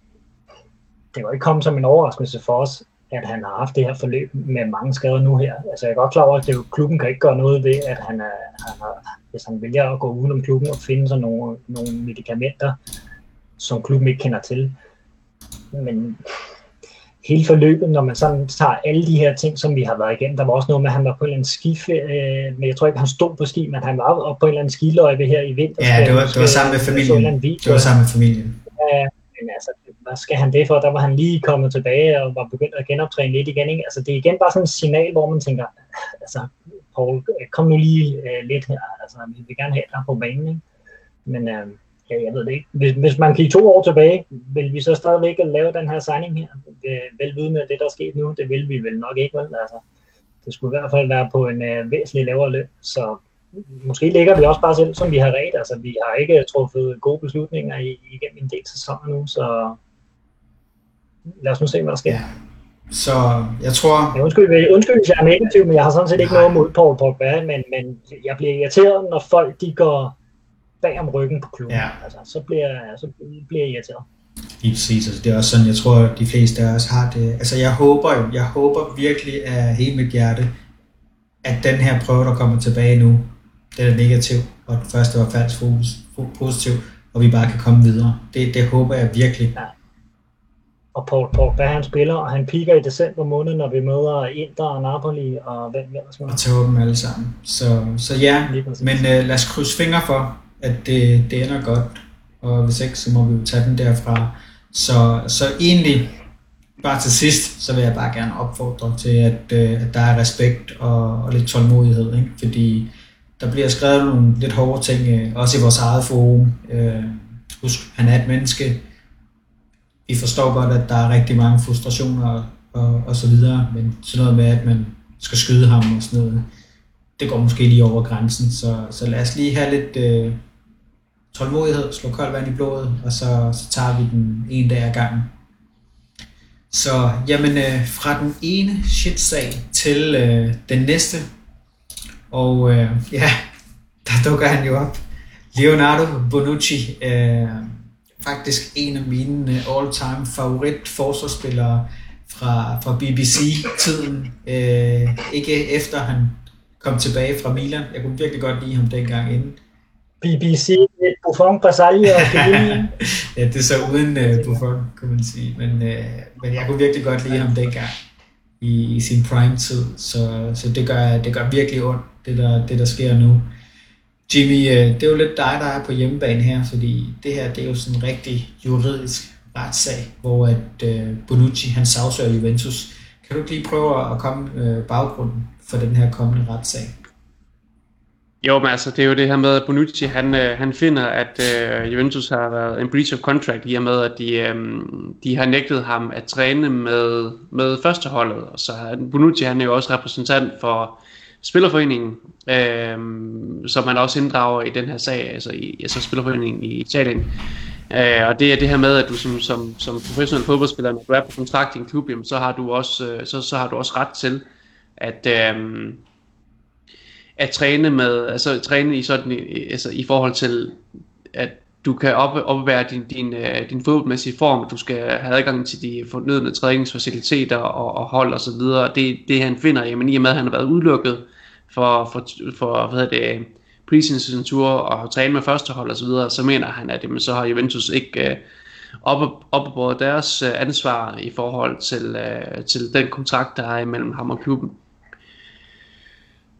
det var ikke kommet som en overraskelse for os, at han har haft det her forløb med mange skader nu her. Altså jeg er godt klar over, at det, klubben kan ikke gøre noget ved, at han, er, han har, hvis han vælger at gå udenom klubben og finde sig nogle, nogle medicamenter, som klubben ikke kender til. Men hele forløbet, når man sådan tager alle de her ting, som vi har været igennem, der var også noget med, at han var på en eller anden skiferie, men jeg tror ikke, han stod på ski, men han var på en eller anden skiløjpe her i vinter. Ja, det var, det var sammen med familien. Det var sammen med familien. Ja, men altså, hvad skal han det for? Der var han lige kommet tilbage og var begyndt at genoptræne lidt igen. Ikke? Altså, det er igen bare sådan et signal, hvor man tænker, altså, Paul, øh, kom nu lige uh, lidt her. Altså, vi vil gerne have dig på banen. Ikke? Men uh, ja, jeg ved det ikke. Hvis, hvis man kigger to år tilbage, vil vi så stadigvæk lave den her signing her? Vel vide med det, der er sket nu, det vil vi vel nok ikke. Vel? Altså, det skulle i hvert fald være på en uh, væsentlig lavere løn. Så måske ligger vi også bare selv, som vi har ret. Altså, vi har ikke truffet gode beslutninger igennem en del sæsoner nu, så lad os nu se, hvad der sker. Ja. Så jeg tror... Ja, undskyld, undskyld, hvis jeg er negativ, men jeg har sådan set ikke Nej. noget mod Paul Pogba, men, men jeg bliver irriteret, når folk de går bag om ryggen på klubben. Ja. Altså, så, bliver, så bliver jeg irriteret. Lige præcis, altså, det er også sådan, jeg tror, de fleste af os har det. Altså jeg håber jo, jeg håber virkelig af hele mit hjerte, at den her prøve, der kommer tilbage nu, den er negativ, og den første var falsk fokus, positiv, og vi bare kan komme videre. Det, det håber jeg virkelig. Ja. Og Paul Pogba, han spiller, og han piker i december måned, når vi møder Inter og Napoli, og hvem ellers Og tager dem alle sammen. Så, så ja, men uh, lad os krydse fingre for, at det, det ender godt, og hvis ikke, så må vi jo tage den derfra. Så, så egentlig, bare til sidst, så vil jeg bare gerne opfordre til, at, uh, at der er respekt og, og lidt tålmodighed, ikke? fordi der bliver skrevet nogle lidt hårde ting, øh, også i vores eget forum. Øh, husk, han er et menneske. Vi forstår godt, at der er rigtig mange frustrationer og, og, og så videre, men sådan noget med, at man skal skyde ham og sådan noget, det går måske lige over grænsen. Så, så lad os lige have lidt øh, tålmodighed, slå koldt vand i blodet, og så, så tager vi den en dag ad gangen. Så jamen, øh, fra den ene shit-sag til øh, den næste, og øh, ja, der dukker han jo op. Leonardo Bonucci, øh, faktisk en af mine øh, all-time favorit forsvarsspillere fra, fra BBC-tiden. Øh, ikke efter han kom tilbage fra Milan. Jeg kunne virkelig godt lide ham dengang inden. BBC, Buffon, Basali og Ja, det er så uden uh, Buffon, kunne man sige. Men, uh, men jeg kunne virkelig godt lide ham dengang i, i sin prime-tid. Så, så det, gør, det gør virkelig ondt det der, det der sker nu. Jimmy, øh, det er jo lidt dig, der er på hjemmebane her, fordi det her det er jo sådan en rigtig juridisk retssag, hvor at øh, Bonucci han sagsøger Juventus. Kan du ikke lige prøve at komme øh, baggrunden for den her kommende retssag? Jo, men altså, det er jo det her med, at Bonucci, han, øh, han finder, at øh, Juventus har været en breach of contract, i og med, at de, øh, de har nægtet ham at træne med, med førsteholdet. Og så Bonucci, han er jo også repræsentant for Spillerforeningen, øh, som man også inddrager i den her sag, altså, i, altså Spillerforeningen i Italien. Øh, og det er det her med, at du som, som, som professionel fodboldspiller, når du er på kontrakt i en klub, jamen, så, har du også, øh, så, så har du også ret til at, øh, at træne med, altså træne i sådan, altså i forhold til, at du kan op, opvære din, din, øh, din fodboldmæssige form, du skal have adgang til de fornødne træningsfaciliteter og, og hold og så videre. Det, det han finder, jamen i og med at han har været udelukket for, for, for hvad hedder det, preseason tour og træne med førstehold og så videre, så mener han, at jamen, så har Juventus ikke øh, op, op på deres øh, ansvar i forhold til, øh, til den kontrakt, der er imellem ham og klubben.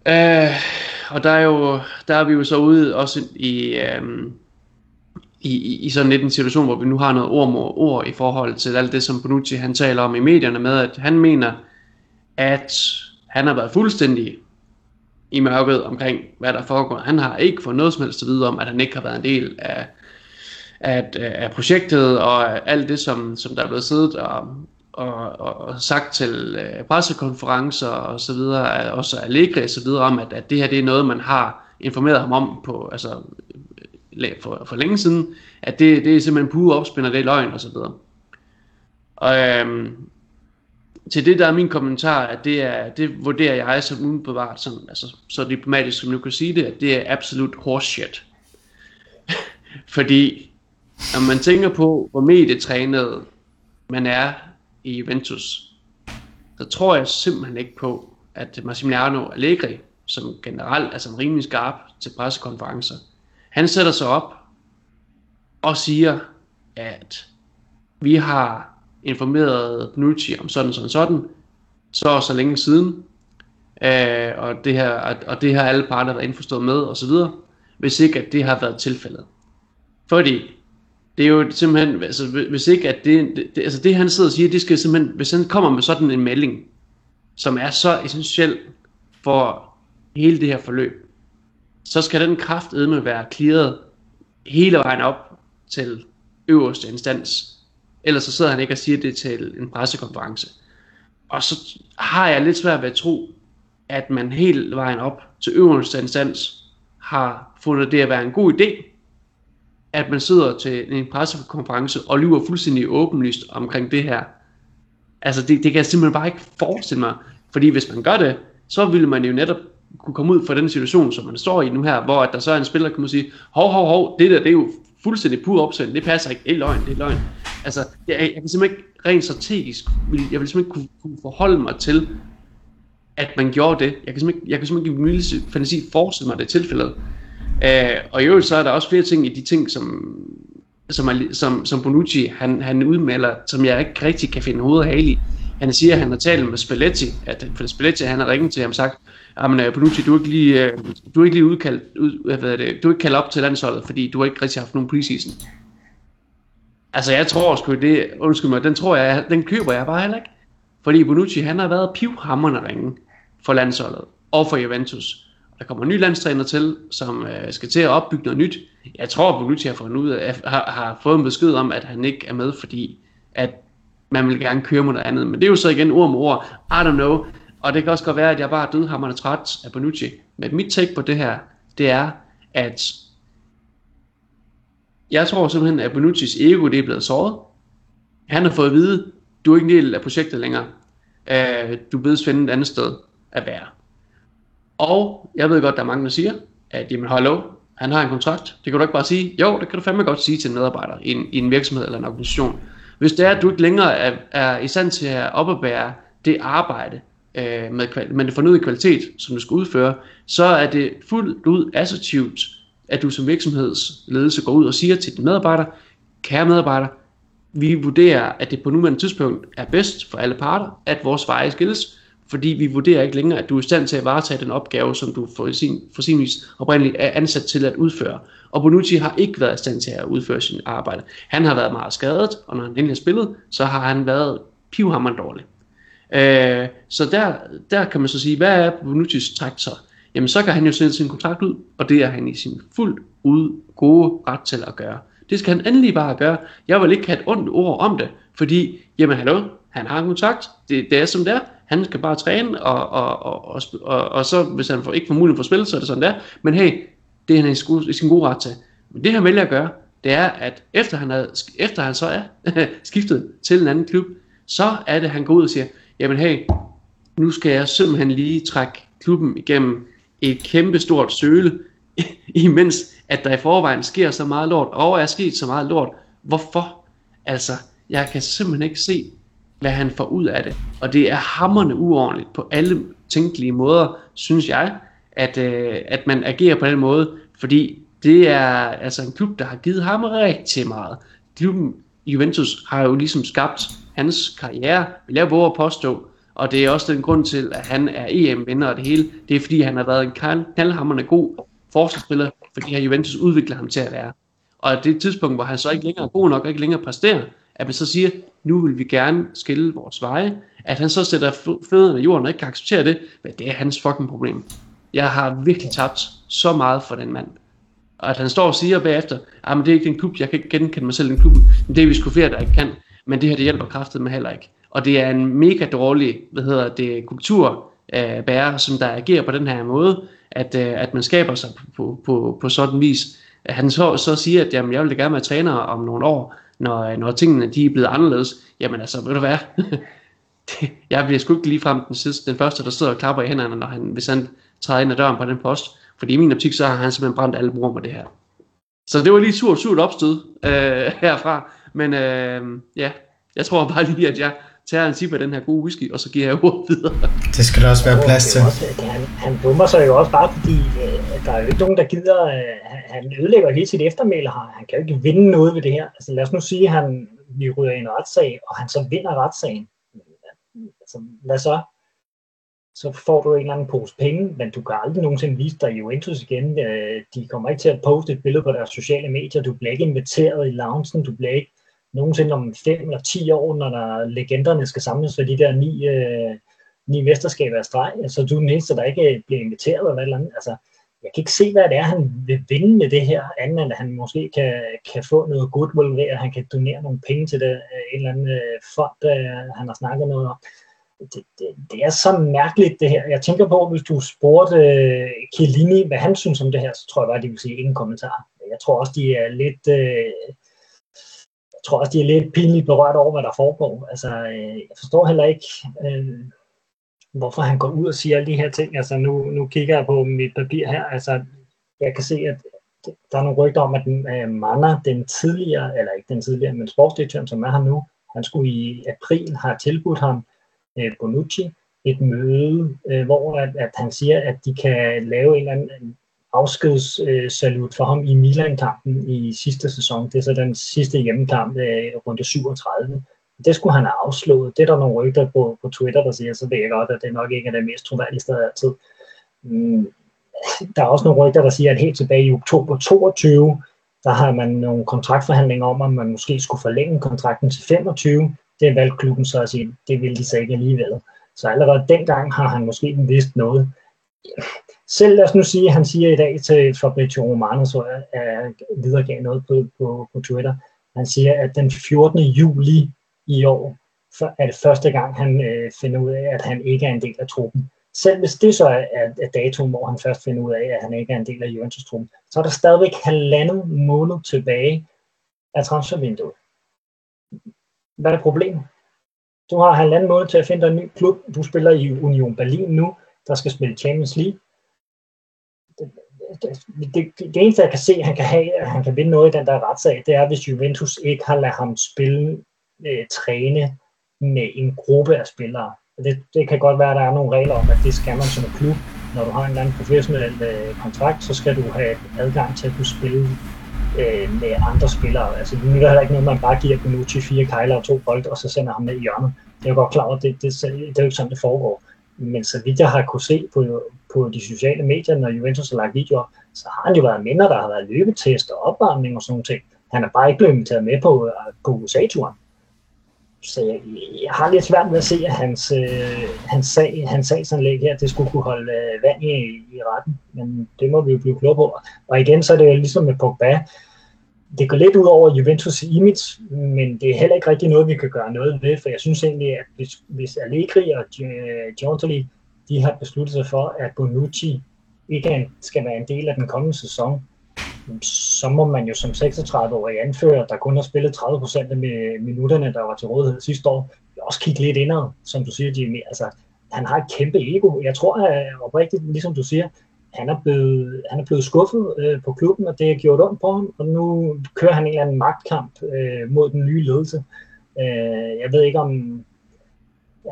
Øh, og der er jo der er vi jo så ude også i øh, i, i sådan lidt en situation, hvor vi nu har noget ord mod ord i forhold til alt det, som Bonucci han taler om i medierne med, at han mener, at han har været fuldstændig i mørket omkring, hvad der foregår. Han har ikke fået noget som helst at vide om, at han ikke har været en del af, af, øh, af projektet, og alt det, som, som der er blevet siddet og, og, og sagt til øh, pressekonferencer og så videre, også Allegri og så videre om, at, at det her det er noget, man har informeret ham om på, altså for, for længe siden, at det, det er simpelthen pure opspinder, det er løgn og så videre. Og øhm, til det der er min kommentar, at det, er, det vurderer jeg som umiddelbart, sådan, altså, så diplomatisk som du kan sige det, at det er absolut horseshit. Fordi når man tænker på, hvor medietrænet man er i Juventus, så tror jeg simpelthen ikke på, at Massimiliano Allegri, som generelt er som rimelig skarp til pressekonferencer, han sætter sig op og siger, at vi har informeret Nucci om sådan sådan sådan, så så længe siden, øh, og, det her, og det har alle parter været indforstået med osv., hvis ikke at det har været tilfældet. Fordi det er jo simpelthen, altså hvis ikke at det, det, altså det han sidder og siger, det skal simpelthen, hvis han kommer med sådan en melding, som er så essentiel for hele det her forløb, så skal den kraftedme være clearet hele vejen op til øverste instans. Ellers så sidder han ikke og siger det til en pressekonference. Og så har jeg lidt svært ved at tro, at man hele vejen op til øverste instans har fundet det at være en god idé, at man sidder til en pressekonference og lyver fuldstændig åbenlyst omkring det her. Altså det, det kan jeg simpelthen bare ikke forestille mig, fordi hvis man gør det, så ville man jo netop kunne komme ud fra den situation, som man står i nu her, hvor at der så er en spiller, der kan sige, hov, hov, hov, det der, det er jo fuldstændig pur opsend, det passer ikke, det er løgn, det er løgn. Altså, jeg, jeg kan simpelthen ikke rent strategisk, jeg vil simpelthen ikke kunne, kunne forholde mig til, at man gjorde det. Jeg kan simpelthen, jeg kan simpelthen ikke i fantasi forestille mig det tilfældet. Uh, og i øvrigt så er der også flere ting i de ting, som, som, er, som, som Bonucci han, han udmelder, som jeg ikke rigtig kan finde hoved og hale i. Han siger, at han har talt med Spalletti, at for Spalletti han har ringet til ham og sagt, jamen øh, Bonucci, du er ikke lige, øh, du er ikke lige udkaldt, ud, hvad det, du er ikke kaldt op til landsholdet, fordi du har ikke rigtig haft nogen preseason. Altså jeg tror sgu det, undskyld mig, den tror jeg, den køber jeg bare heller ikke. Fordi Bonucci han har været pivhammerne ringe for landsholdet og for Juventus. Der kommer en ny landstræner til, som øh, skal til at opbygge noget nyt. Jeg tror, at Bonucci har, fundet ud af, har, har fået en besked om, at han ikke er med, fordi at man vil gerne køre med noget andet. Men det er jo så igen ord om ord. I don't know. Og det kan også godt være, at jeg bare er dødhammerende træt af Bonucci. Men mit take på det her, det er, at jeg tror simpelthen, at Bonucci's ego det er blevet såret. Han har fået at vide, du er ikke en del af projektet længere. Uh, du bedes finde et andet sted at være. Og jeg ved godt, der er mange, der siger, at jamen hallo, han har en kontrakt. Det kan du ikke bare sige. Jo, det kan du fandme godt sige til en medarbejder i en, i en virksomhed eller en organisation. Hvis det er, at du ikke længere er, er i stand til at opbære det arbejde øh, med, med det fornødende kvalitet, som du skal udføre, så er det fuldt ud assertivt, at du som virksomhedsledelse går ud og siger til dine medarbejdere, kære medarbejdere, vi vurderer, at det på nuværende tidspunkt er bedst for alle parter, at vores veje skilles, fordi vi vurderer ikke længere, at du er i stand til at varetage den opgave, som du for sin, for sin vis oprindeligt er ansat til at udføre. Og Bonucci har ikke været i stand til at udføre sin arbejde. Han har været meget skadet, og når han endelig har spillet, så har han været pivhammerende dårlig. Øh, så der, der kan man så sige, hvad er Bonuccis træk så? Jamen så kan han jo sende sin kontrakt ud, og det er han i sin fuldt ud gode ret til at gøre. Det skal han endelig bare gøre. Jeg vil ikke have et ondt ord om det, fordi, jamen hallo, han har en kontrakt, det, det er som det er, han skal bare træne, og, og, og, og, og, og så hvis han får, ikke får mulighed for at spille, så er det sådan der. Men hey, det er han i, i sin gode ret til. Men det han vælger at gøre, det er, at efter han, er, efter han så er skiftet til en anden klub, så er det, at han går ud og siger, jamen hey, nu skal jeg simpelthen lige trække klubben igennem et kæmpe stort søle, imens at der i forvejen sker så meget lort, og er sket så meget lort. Hvorfor? Altså, jeg kan simpelthen ikke se, hvad han får ud af det. Og det er hammerne uordentligt på alle tænkelige måder, synes jeg, at, øh, at man agerer på den måde, fordi det er altså en klub, der har givet ham rigtig meget. Klubben Juventus har jo ligesom skabt hans karriere, vil jeg våge at påstå, og det er også den grund til, at han er EM-vinder og det hele. Det er fordi, han har været en knaldhammerende god forsvarsspiller, fordi har Juventus udviklet ham til at være. Og det tidspunkt, hvor han så ikke længere er god nok og ikke længere præsterer, at man så siger, nu vil vi gerne skille vores veje, at han så sætter fødderne i jorden og ikke kan acceptere det, men det er hans fucking problem. Jeg har virkelig tabt så meget for den mand. Og at han står og siger bagefter, ah, at det er ikke en klub, jeg kan ikke genkende mig selv i den klubben, men det er vi sgu flere, der ikke kan. Men det her, det hjælper kraftet med heller ikke. Og det er en mega dårlig, hvad hedder det, kulturbærer, øh, som der agerer på den her måde, at, øh, at man skaber sig på, på, på sådan vis. At han så, så siger, at jamen, jeg vil da gerne være træner om nogle år, når, øh, når tingene de er blevet anderledes, jamen altså, ved du hvad, det, jeg bliver sgu ikke lige frem den, sidste, den første, der sidder og klapper i hænderne, når han, hvis han træder ind ad døren på den post. Fordi i min optik, så har han simpelthen brændt alle bruger med det her. Så det var lige surt, surt opstød øh, herfra. Men øh, ja, Jeg tror bare lige, at jeg tager en sip af den her gode whisky, og så giver jeg ordet videre. Det skal der også være plads til. Også, han, han dummer sig jo også bare, fordi øh, der er jo ikke nogen, der gider... Øh, han ødelægger hele sit eftermæle her. Han kan jo ikke vinde noget ved det her. Altså lad os nu sige, at han, vi ryger i en retssag, og han så vinder retssagen. Altså, hvad så? så får du en eller anden pose penge, men du kan aldrig nogensinde vise dig i Juventus igen. Øh, de kommer ikke til at poste et billede på deres sociale medier. Du bliver ikke inviteret i loungen. Du bliver ikke nogensinde om 5 eller 10 år, når der legenderne skal samles for de der ni, øh, ni mesterskaber af streg. Altså, du er den eneste, der ikke øh, bliver inviteret eller eller andet. Altså, jeg kan ikke se, hvad det er, han vil vinde med det her, andet end at han måske kan, kan få noget goodwill ved, at han kan donere nogle penge til det, øh, en eller anden øh, fond, han har snakket noget om det, det, det er så mærkeligt det her. Jeg tænker på, hvis du spurgte øh, Chiellini, hvad han synes om det her, så tror jeg bare, de vil sige ingen kommentar. Jeg tror også, de er lidt... Øh, jeg tror også, de er lidt pinligt berørt over, hvad der foregår. Altså, øh, jeg forstår heller ikke, øh, hvorfor han går ud og siger alle de her ting. Altså, nu, nu kigger jeg på mit papir her. Altså, jeg kan se, at der er nogle rygter om, at øh, Manna, den tidligere, eller ikke den tidligere, men sportsdirektøren, som er her nu, han skulle i april have tilbudt ham øh, Bonucci et møde, øh, hvor at, at han siger, at de kan lave en eller anden afskedssalut for ham i Milan-kampen i sidste sæson. Det er så den sidste hjemmekamp, øh, runde 37. Det skulle han have afslået. Det er der nogle rygter på, på Twitter, der siger, så ved jeg godt, at det nok ikke er det mest troværdige sted altid. Mm, der er også nogle rygter, der siger, at helt tilbage i oktober 22, der har man nogle kontraktforhandlinger om, at man måske skulle forlænge kontrakten til 25 det valgte klubben så at sige, det ville de så ikke alligevel. Så allerede dengang har han måske vidst noget. Selv lad os nu sige, at han siger i dag til Fabrizio Romano, så er, er videregav noget på, på, på Twitter, han siger, at den 14. juli i år er det første gang, han øh, finder ud af, at han ikke er en del af truppen. Selv hvis det så er, er, er datoen, hvor han først finder ud af, at han ikke er en del af Juventus-truppen, så er der stadigvæk halvandet måned tilbage af transfervinduet. Hvad er problemet? Du har halvanden måned til at finde dig en ny klub. Du spiller i Union Berlin nu, der skal spille Champions League. Det, det, det, det eneste, jeg kan se, han kan have, at han kan vinde noget i den der retssag, det er, hvis Juventus ikke har ladet ham spille, øh, træne med en gruppe af spillere. Det, det kan godt være, at der er nogle regler om, at det skal man som en klub. Når du har en eller anden professionel øh, kontrakt, så skal du have adgang til at kunne spille øh, med andre spillere. Altså, det er heller ikke noget, man bare giver Benucci fire kejler og to bold, og så sender ham ned i hjørnet. Det er jo godt klart, at det, det, det, det er jo ikke sådan, det foregår. Men så vidt jeg har kunne se på, på de sociale medier, når Juventus har lagt videoer, så har han jo været mindre, der har været løbetest og opvarmning og sådan noget. Han er bare ikke blevet inviteret med på, på USA-turen. Så jeg, jeg har lidt svært med at se, at hans, øh, hans, sag, hans sagsanlæg her, det skulle kunne holde øh, vand i, i retten. Men det må vi jo blive klogere på. Og igen, så er det ligesom med Pogba. Det går lidt ud over Juventus' image, men det er heller ikke rigtig noget, vi kan gøre noget ved, for jeg synes egentlig, at hvis, hvis Allegri og Giorgio øh, de har besluttet sig for, at Bonucci ikke skal være en del af den kommende sæson, så må man jo som 36-årig anfører, der kun har spillet 30% af minutterne, der var til rådighed sidste år, også kigge lidt indad, som du siger, Jimmy. Altså, han har et kæmpe ego. Jeg tror at oprigtigt, ligesom du siger, han er blevet, han er blevet skuffet øh, på klubben, og det har gjort ondt på ham, og nu kører han en eller anden magtkamp øh, mod den nye ledelse. Øh, jeg ved ikke om,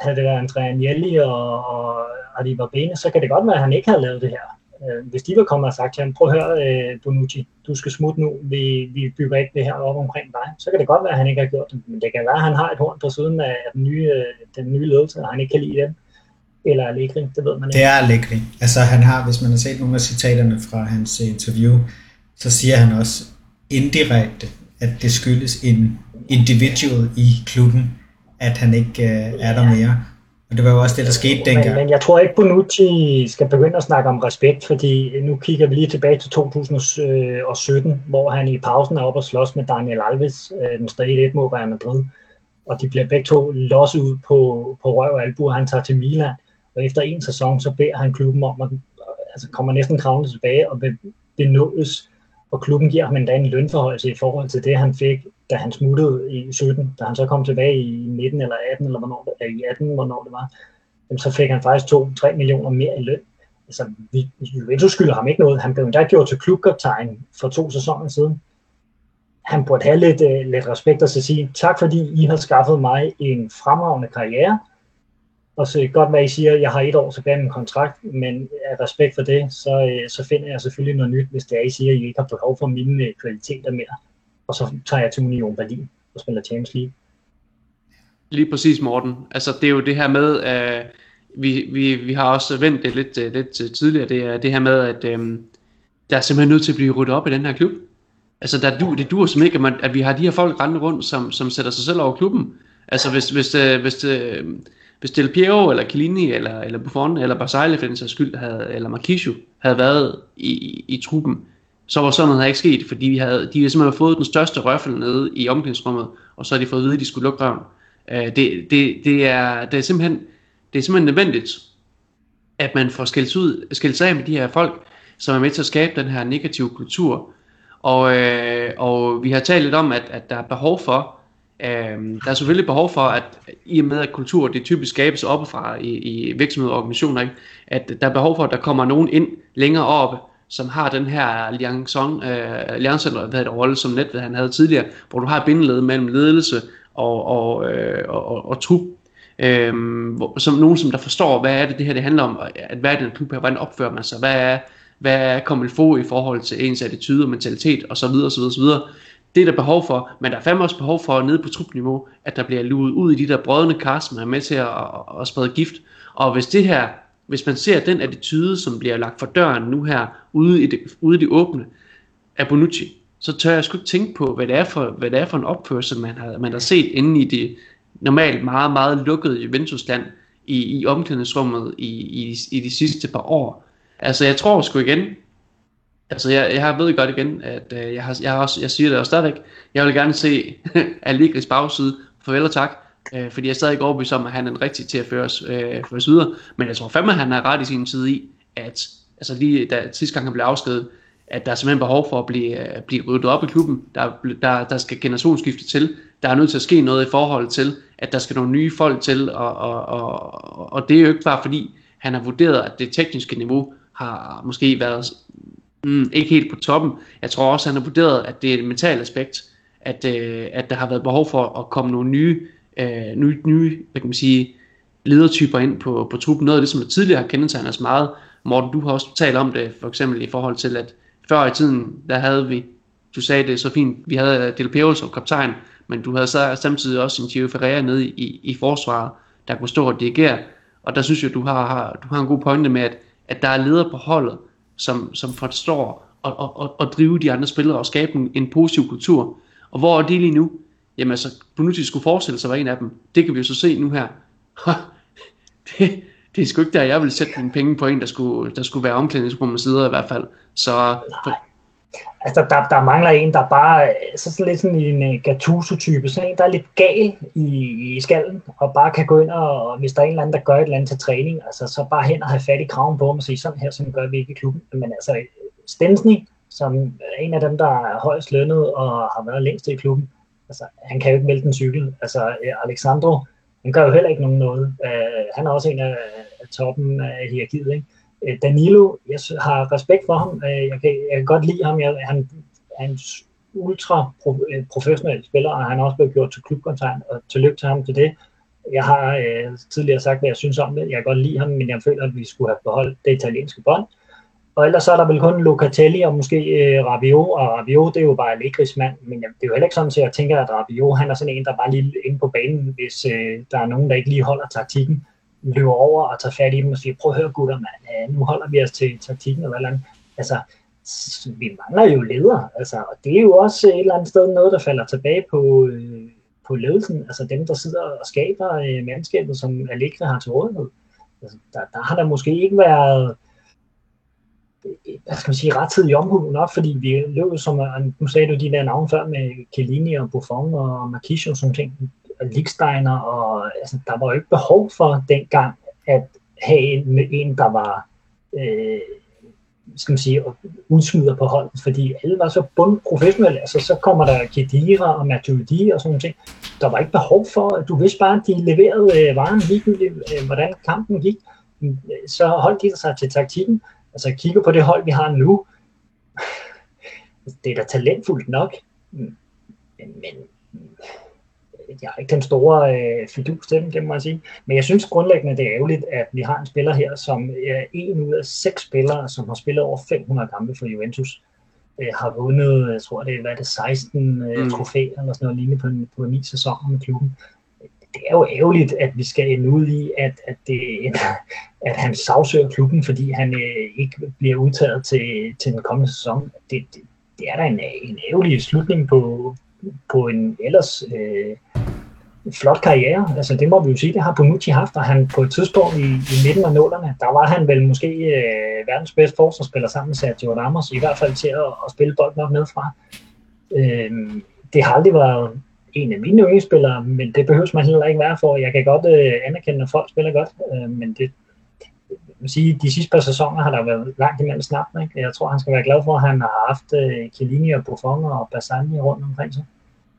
havde det været Andrea Agnelli og, og Arriva Bene, så kan det godt være, at han ikke havde lavet det her. Øh, hvis de var kommet og sagt til ham, prøv at høre, øh, Bonucci, du skal smutte nu, vi, vi bygger ikke det her op omkring dig, så kan det godt være, at han ikke har gjort det. Men det kan være, at han har et horn på siden af den nye, øh, den nye ledelse, og han ikke kan lide den. Eller Allegri, det ved man ikke. Det er Allegri. Altså han har, hvis man har set nogle af citaterne fra hans interview, så siger han også indirekte, at det skyldes en individual i klubben, at han ikke øh, er der mere. Og det var jo også det, der skete dengang. Men, men jeg tror ikke, Bonucci skal begynde at snakke om respekt, fordi nu kigger vi lige tilbage til 2017, hvor han i pausen er oppe og slås med Daniel Alves, øh, den stadig 1 mod Real Madrid. Og de bliver begge to losset ud på, på røv og albu, han tager til Milan. Og efter en sæson, så beder han klubben om, at altså kommer næsten kravlende tilbage og benådes. Og klubben giver ham endda en lønforhøjelse i forhold til det, han fik, da han smuttede i 17. Da han så kom tilbage i 19 eller 18, eller hvornår det, i 18, hvornår det var, så fik han faktisk 2-3 millioner mere i løn. Altså, vi, Juventus skylder ham ikke noget. Han blev endda gjort til klubkaptajn for to sæsoner siden. han burde have lidt, uh, lidt respekt og så sige, tak fordi I har skaffet mig en fremragende karriere, Altså, og så godt hvad I siger, jeg har et år tilbage med min kontrakt, men af respekt for det, så, øh, så finder jeg selvfølgelig noget nyt, hvis det er, I siger, at I ikke har behov for mine øh, kvaliteter mere. Og så tager jeg til Union Berlin og spiller Champions League. Lige præcis, Morten. Altså, det er jo det her med, at vi, vi, vi har også vendt det lidt, uh, lidt tidligere, det er det her med, at um, der er simpelthen nødt til at blive ryddet op i den her klub. Altså, der, du, det dur som ikke, at, man, at vi har de her folk rendende rundt, som, som sætter sig selv over klubben. Altså, hvis, hvis, øh, hvis, øh, hvis Del Piero, eller Chiellini, eller, eller Buffon, eller Basile for den sags skyld, havde, eller Marquisio, havde været i, i, i truppen, så var sådan noget ikke sket, fordi vi havde, de havde simpelthen fået den største røffel nede i omklædningsrummet, og så har de fået at vide, at de skulle lukke røven. Øh, det, det, det, er, det, er simpelthen, det er simpelthen nødvendigt, at man får skilt, ud, skilt sig af med de her folk, som er med til at skabe den her negative kultur, og, øh, og vi har talt lidt om, at, at der er behov for, øh, der er selvfølgelig behov for, at i og med at kultur det typisk skabes oppefra i, i virksomheder og organisationer, ikke? at der er behov for, at der kommer nogen ind længere op, som har den her liaison, øh, alliance, hvad det, rolle, som Netved han havde tidligere, hvor du har bindeled mellem ledelse og, og, øh, og, og, og trup. Øhm, hvor, som nogen, som der forstår, hvad er det, det her det handler om, at hvad er det en klub her, hvordan opfører man sig, hvad er, hvad er komilfo i forhold til ens attitude og mentalitet osv. osv., osv. Det er der behov for, men der er fandme også behov for nede på trupniveau, at der bliver luet ud i de der brødende kar, som er med til at, at, at sprede gift. Og hvis det her, hvis man ser den attitude, som bliver lagt for døren nu her, ude i det, ude i det åbne, af Bonucci, så tør jeg sgu ikke tænke på, hvad det er for, hvad det er for en opførsel, man har, man har set inde i det normalt meget, meget lukkede Juventus-land i, i omklædningsrummet i, i, i de sidste par år. Altså, jeg tror sgu igen, altså jeg, jeg ved godt igen, at øh, jeg, har, jeg, har også, jeg siger det også stadigvæk, jeg vil gerne se Allegris bagside, farvel og tak, øh, fordi jeg er stadig overbevist om, at han er den rigtige til at føre os, øh, føre os videre, men jeg tror fandme, at han er ret i sin tid i, at altså lige da sidste gang han blev afskedet, at der er simpelthen behov for at blive, øh, blive ryddet op i klubben. Der, der, der skal generationsskifte til. Der er nødt til at ske noget i forhold til, at der skal nogle nye folk til, og, og, og, og det er jo ikke bare fordi, han har vurderet, at det tekniske niveau har måske været mm, ikke helt på toppen. Jeg tror også, han har vurderet, at det er et mentalt aspekt, at, øh, at der har været behov for at komme nogle nye, øh, nye, nye hvad kan man sige, ledertyper ind på, på truppen. Noget af det, som tidligere har kendetegnet os meget. Morten, du har også talt om det, for eksempel i forhold til, at før i tiden, der havde vi, du sagde det så fint, vi havde Del Piero som kaptajn, men du havde så samtidig også en Gio Ferreira nede i, i forsvaret, der kunne stå og dirigere. Og der synes jeg, du har, har, du har en god pointe med, at at der er ledere på holdet, som, som forstår at, at, at, at drive de andre spillere og skabe en, en positiv kultur. Og hvor er det lige nu? Jamen altså, Bonucci skulle forestille sig at være en af dem. Det kan vi jo så se nu her. det, det er sgu ikke der, jeg vil sætte mine penge på en, der skulle, der skulle være omklædningsrummet sider i hvert fald. Så, for, Altså, der, der mangler en, der bare øh, så sådan lidt sådan en øh, Gattuso-type, sådan en, der er lidt gal i, i skallen, og bare kan gå ind og, og hvis der er en eller anden, der gør et eller andet til træning, altså så bare hen og have fat i kraven på ham og sige, sådan her, sådan gør vi ikke i klubben. Men altså, øh, Stensny, som er en af dem, der er højst lønnet og har været længst i klubben, altså, han kan jo ikke vælte en cykel. Altså, Alexandro, han gør jo heller ikke nogen noget. Uh, han er også en af, af toppen af hierarkiet, ikke? Øh, Danilo, jeg har respekt for ham. Øh, jeg kan, jeg kan godt lide ham. Jeg, han, han er ultra pro, øh, professionel spiller, og han er også blevet gjort til klubkoncern, og tillykke til ham til det. Jeg har øh, tidligere sagt, hvad jeg synes om det. Jeg kan godt lide ham, men jeg føler, at vi skulle have beholdt det italienske bånd. Og ellers så er der vel kun Locatelli og måske øh, Rabiot, og Rabiot det er jo bare Allegris mand, men det er jo heller ikke sådan, at jeg tænker, at Rabiot han er sådan en, der bare lige inde på banen, hvis øh, der er nogen, der ikke lige holder taktikken løber over og tager fat i dem og siger, prøv at høre gutter, man, nu holder vi os til taktikken eller andet. Altså, vi mangler jo ledere, altså, og det er jo også et eller andet sted noget, der falder tilbage på, øh, på ledelsen, altså dem, der sidder og skaber øh, mandskabet, som Allegri har til rådighed. Altså, der, der har der måske ikke været hvad skal man sige, rettidig omhu nok, fordi vi løb som, øh, nu sagde du de der navne før med Chiellini og Buffon og Marquisio og sådan ting, Ligsteiner, og altså, der var jo ikke behov for dengang at have en, en der var øh, skal man sige, udsmider på holdet, fordi alle var så bundprofessionelle. Altså, så kommer der Kedira og Matuidi og sådan noget. Der var ikke behov for, at du vidste bare, at de leverede øh, varen ligegyldigt, øh, hvordan kampen gik. Så holdt de sig til taktikken. Altså, kigger på det hold, vi har nu. det er da talentfuldt nok men jeg er ikke den store øh, fidus til dem, det må jeg sige. Men jeg synes grundlæggende, det er ærgerligt, at vi har en spiller her, som er en ud af seks spillere, som har spillet over 500 kampe for Juventus, øh, har vundet, jeg tror det er, hvad er det, 16 øh, mm. trofæer eller sådan noget lignende på, på ni sæsoner med klubben. Det er jo ærgerligt, at vi skal ende ud i, at, at, det, at han sagsøger klubben, fordi han øh, ikke bliver udtaget til, til den kommende sæson. Det, det, det er da en, en ærgerlig slutning på, på en ellers øh, flot karriere. Altså det må vi jo sige, det har Bonucci haft, og han på et tidspunkt i, i midten af nullerne, der var han vel måske øh, verdens bedste forsvarsspiller sammen med Sergio Ramos, i hvert fald til at, at spille bolden op nedfra. Øh, det har aldrig været en af mine yndlingsspillere, men det behøver man heller ikke være for. Jeg kan godt øh, anerkende, at folk spiller godt, øh, men det, vil sige, de sidste par sæsoner har der været langt imellem snappen. Ikke? Jeg tror, han skal være glad for, at han har haft øh, Chiellini og Buffon og Bassani rundt omkring sig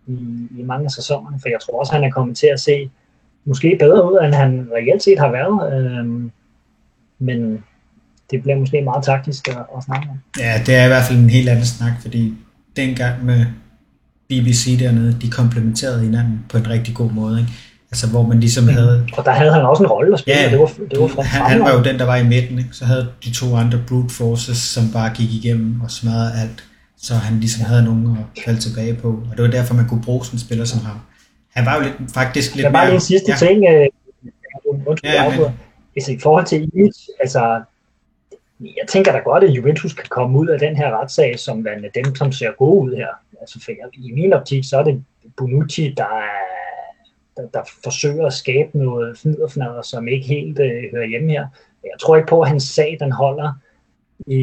i, i mange af sæsonerne, for jeg tror også, han er kommet til at se måske bedre ud, end han reelt set har været. Øh, men det bliver måske meget taktisk at, at snakke om. Ja, det er i hvert fald en helt anden snak, fordi dengang med BBC dernede, de komplementerede hinanden på en rigtig god måde. Ikke? Altså, hvor man ligesom havde... Og der havde han også en rolle at spille, ja, det var, det var han, han var jo den, der var i midten. Ikke? Så havde de to andre brute forces, som bare gik igennem og smadrede alt. Så han ligesom havde nogen at falde tilbage på. Og det var derfor, man kunne bruge sådan en spiller som ham. Han var jo lidt, faktisk lidt mere... Der var lige en sidste ja. ting, øh, undskyld, ja, men... altså, i forhold til image, altså, jeg tænker da godt, at Juventus kan komme ud af den her retssag, som er dem, som ser gode ud her. Altså, for i min optik, så er det Bonucci, der er der, der forsøger at skabe noget fniderfnader, som ikke helt øh, hører hjemme her. Jeg tror ikke på, at hans sag den holder i,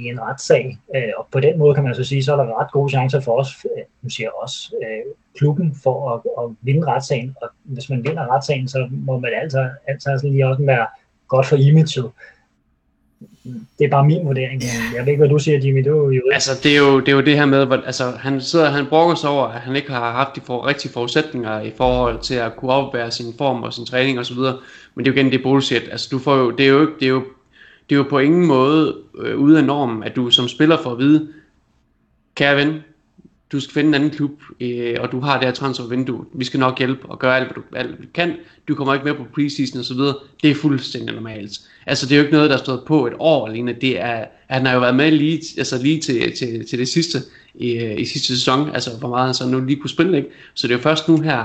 i en retssag. Øh, og på den måde kan man så sige, så er der ret gode chancer for os, øh, nu siger også øh, klubben, for at, at vinde retssagen. Og hvis man vinder retssagen, så må man altså, altså lige også være godt for imaget det er bare min vurdering. Jeg ved ikke, hvad du siger, Jimmy. Du er jo altså, det er jo, det er jo det her med, at altså, han sidder han brokker sig over, at han ikke har haft de for, rigtige forudsætninger i forhold til at kunne opbære sin form og sin træning osv. Men det er jo igen det bullshit. Altså, du får jo, det er jo ikke, det er jo, det er jo på ingen måde øh, ude af normen, at du som spiller får at vide, kære ven, du skal finde en anden klub, øh, og du har det her transfervindue. Vi skal nok hjælpe og gøre alt, hvad du, alt, hvad du kan. Du kommer ikke med på preseason osv. Det er fuldstændig normalt. Altså, det er jo ikke noget, der har stået på et år alene. Det er, han har jo været med lige, altså lige til, til, til det sidste i, i sidste sæson, altså hvor meget han så nu lige kunne spille, ikke? Så det er jo først nu her,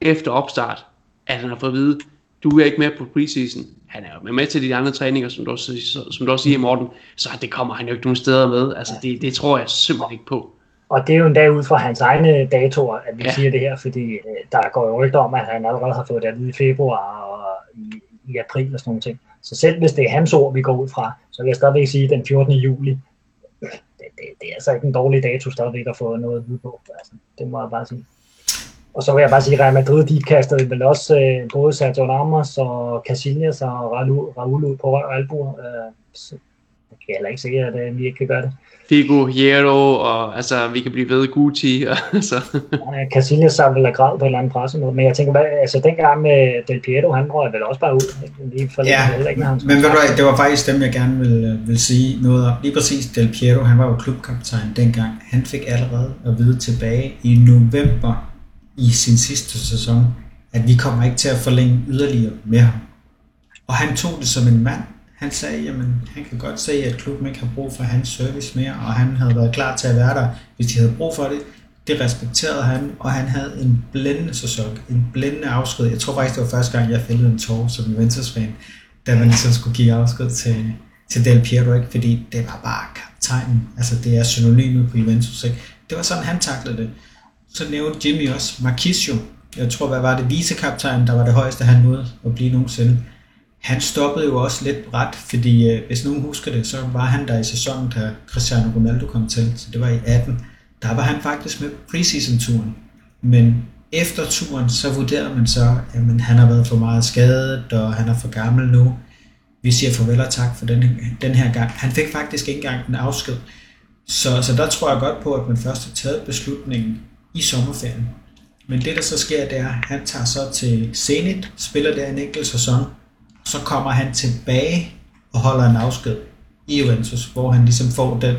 efter opstart, at han har fået at vide, du er ikke med på preseason. Han er jo med til de andre træninger, som du også, som du også siger, Morten, så det kommer han jo ikke nogen steder med. Altså, det, det tror jeg simpelthen ikke på. Og det er jo en dag ud fra hans egne datoer, at vi ja. siger det her, fordi øh, der går jo rygter om, at han allerede har fået det at i februar og i, i april og sådan nogle ting. Så selv hvis det er hans ord, vi går ud fra, så vil jeg stadigvæk sige, at den 14. juli, det, det, det er altså ikke en dårlig dato stadigvæk at få noget ud på. Altså, det må jeg bare sige. Og så vil jeg bare sige, at Real Madrid, de kastede vel også øh, både Sergio Ramos og Casillas og Raul, Raul ud på albuer. Øh, så jeg kan heller ikke se, at øh, vi ikke kan gøre det. Figo, Hierro, og altså, vi kan blive ved Gucci. Og, altså. ja, Casillas har vel græd på en eller anden pressemøde, men jeg tænker, hvad, altså dengang med Del Piero, han røg vel også bare ud. Lige for ja, lidt, ikke, men ved du, det var faktisk dem, jeg gerne vil, vil sige noget om. Lige præcis Del Piero, han var jo klubkaptajn dengang. Han fik allerede at vide tilbage i november i sin sidste sæson, at vi kommer ikke til at forlænge yderligere med ham. Og han tog det som en mand, han sagde, jamen han kan godt se, at klubben ikke har brug for hans service mere, og han havde været klar til at være der, hvis de havde brug for det. Det respekterede han, og han havde en blændende sæson, en blændende afsked. Jeg tror faktisk, det var første gang, jeg fældede en tår som Juventus-fan, da man ligesom skulle give afsked til, til Del Piero, ikke? fordi det var bare kaptajnen. Altså det er synonymet på Juventus. Ikke? Det var sådan, han taklede det. Så nævnte Jimmy også Marquisio. Jeg tror, hvad var det, vicekaptajn, der var det højeste, han nåede at blive nogensinde han stoppede jo også lidt ret, fordi øh, hvis nogen husker det, så var han der i sæsonen, da Cristiano Ronaldo kom til, så det var i 18. Der var han faktisk med preseason-turen. Men efter turen, så vurderede man så, at han har været for meget skadet, og han er for gammel nu. Vi siger farvel og tak for den, den her gang. Han fik faktisk ikke engang en afsked. Så, så der tror jeg godt på, at man først har taget beslutningen i sommerferien. Men det, der så sker, det er, at han tager så til Zenit, spiller der en enkelt sæson, så kommer han tilbage og holder en afsked i Juventus, hvor han ligesom får den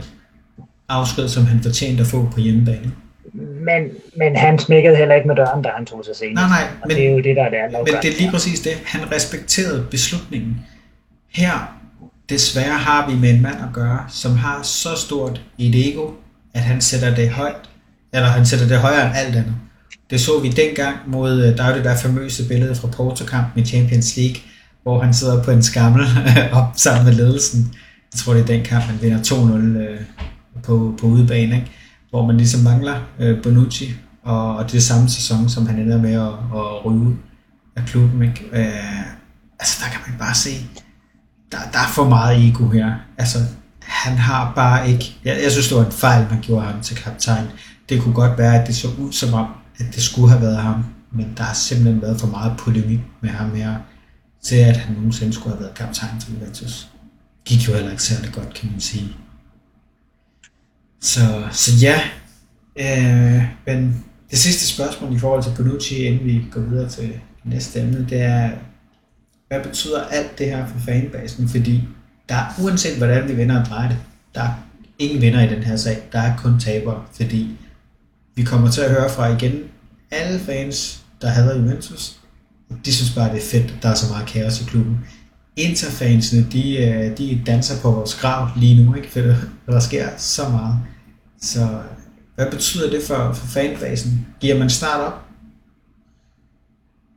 afsked, som han fortjente at få på hjemmebane. men, men han smækkede heller ikke med døren, da han tog sig senere. Nej, nej, og men, det er jo det, der er det men det er lige præcis det. Han respekterede beslutningen. Her, desværre har vi med en mand at gøre, som har så stort et ego, at han sætter det højt, eller han sætter det højere end alt andet. Det så vi dengang mod, øh, der er det der famøse billede fra Porto-kampen i Champions League, hvor han sidder på en skammel op sammen med ledelsen. Jeg tror, det er den kamp, han vinder 2-0 øh, på, på udebane, ikke? hvor man ligesom mangler øh, Bonucci, og, og det er samme sæson, som han ender med at, at ryge af klubben. Ikke? Øh, altså, der kan man bare se, der, der er for meget ego her. Altså, han har bare ikke... Jeg, jeg synes, det var en fejl, man gjorde ham til kaptajn. Det kunne godt være, at det så ud som om, at det skulle have været ham, men der har simpelthen været for meget polemik med ham her, til at han nogensinde skulle have været kaptajn for Juventus. Gik jo heller ikke særlig godt, kan man sige. Så, så ja, øh, men det sidste spørgsmål i forhold til Bonucci, inden vi går videre til næste emne, det er, hvad betyder alt det her for fanbasen? Fordi der er, uanset hvordan vi vinder og drejer det, der er ingen vinder i den her sag. Der er kun tabere, fordi vi kommer til at høre fra igen alle fans, der hader Juventus. De synes bare, det er fedt, at der er så meget kaos i klubben. Interfansene, de, øh, de danser på vores grav lige nu, ikke? For der sker så meget. Så hvad betyder det for, for fanbasen? Giver man snart op?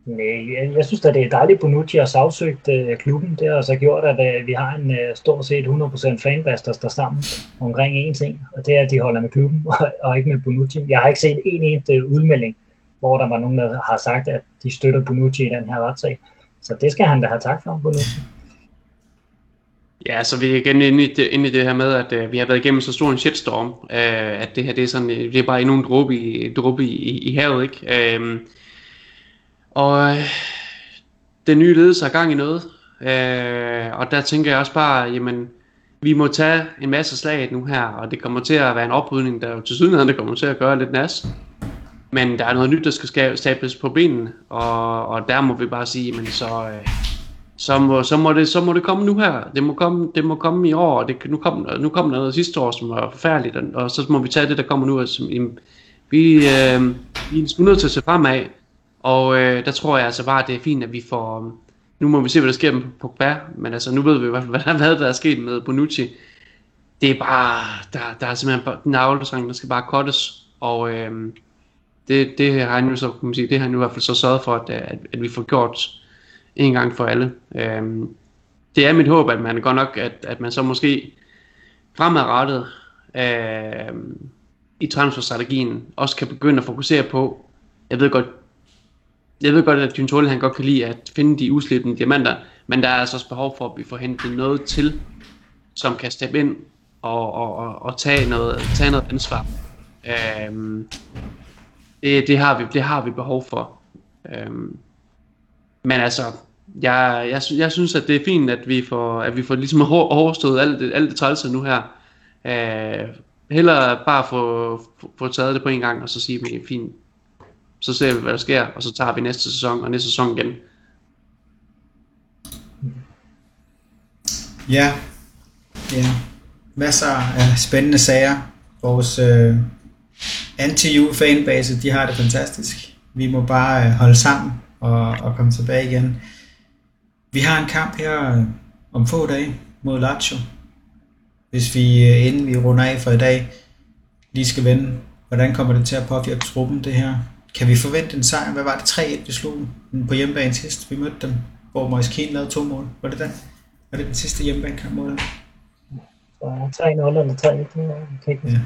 Nej, jeg, jeg synes at det er dejligt, Bonucci har sagsøgt øh, klubben. Det har så gjort, at øh, vi har en øh, stort set 100% fanbase, der står sammen omkring én ting, og det er, at de holder med klubben og, og ikke med Bonucci. Jeg har ikke set en eneste øh, udmelding, hvor der var nogen, der har sagt, at de støtter Bonucci i den her retssag. Så det skal han da have tak for, Bonucci. Ja, så vi er igen inde i det, inde i det her med, at øh, vi har været igennem så stor en shitstorm, øh, at det her det er, sådan, øh, det er bare endnu en dråbe i, dråbe i, i havet. Ikke? Øh, og øh, den nye ledelse har gang i noget. Øh, og der tænker jeg også bare, jamen, vi må tage en masse slag nu her, og det kommer til at være en oprydning, der jo til sydenheden det kommer til at gøre lidt nas. Men der er noget nyt, der skal stables på benene, og, og der må vi bare sige, men så, øh, så, må, så, må det, så må det komme nu her. Det må komme, det må komme i år, og det, nu, kom, nu kom der noget sidste år, som var forfærdeligt, og, og så må vi tage det, der kommer nu. Altså, vi, øh, vi er nødt til at se fremad, og øh, der tror jeg altså bare, at det er fint, at vi får... Øhm, nu må vi se, hvad der sker med Pogba, men altså nu ved vi i hvert fald, hvad der er sket med Bonucci. Det er bare... Der, der er simpelthen en den der skal bare cuttes. Og øh, det, det har han jo så, kan man sige, det har han jo i hvert fald så sørget for, at, at, at vi får gjort en gang for alle. Øh, det er mit håb, at man godt nok, at, at man så måske fremadrettet øh, i transferstrategien også kan begynde at fokusere på, jeg ved godt, jeg ved godt, at Gintoli han godt kan lide at finde de uslippende diamanter, men der er altså også behov for, at vi får hentet noget til, som kan steppe ind og, og, og, og tage, noget, tage noget ansvar. Øhm, det, det, har vi, det har vi behov for. Øhm, men altså, jeg, jeg, jeg synes, at det er fint, at vi får, at vi får ligesom overstået alt det, alt det trælse nu her. Øh, hellere bare få, få, få taget det på en gang, og så sige, at det er fint, så ser vi, hvad der sker, og så tager vi næste sæson og næste sæson igen. Ja, ja. Masser af spændende sager. Vores øh, anti fanbase de har det fantastisk. Vi må bare øh, holde sammen og, og komme tilbage igen. Vi har en kamp her øh, om få dage mod Lazio. Hvis vi, øh, inden vi runder af for i dag, lige skal vende, hvordan kommer det til at påvirke truppen, det her? Kan vi forvente en sejr? Hvad var det? 3-1 vi slog på hjemmebane sidst. Vi mødte dem, hvor Moise Keane lavede to mål. Var det den? Var det den sidste hjemmebanekamp mod dem? 3-0 eller 3-1. Okay. Ja.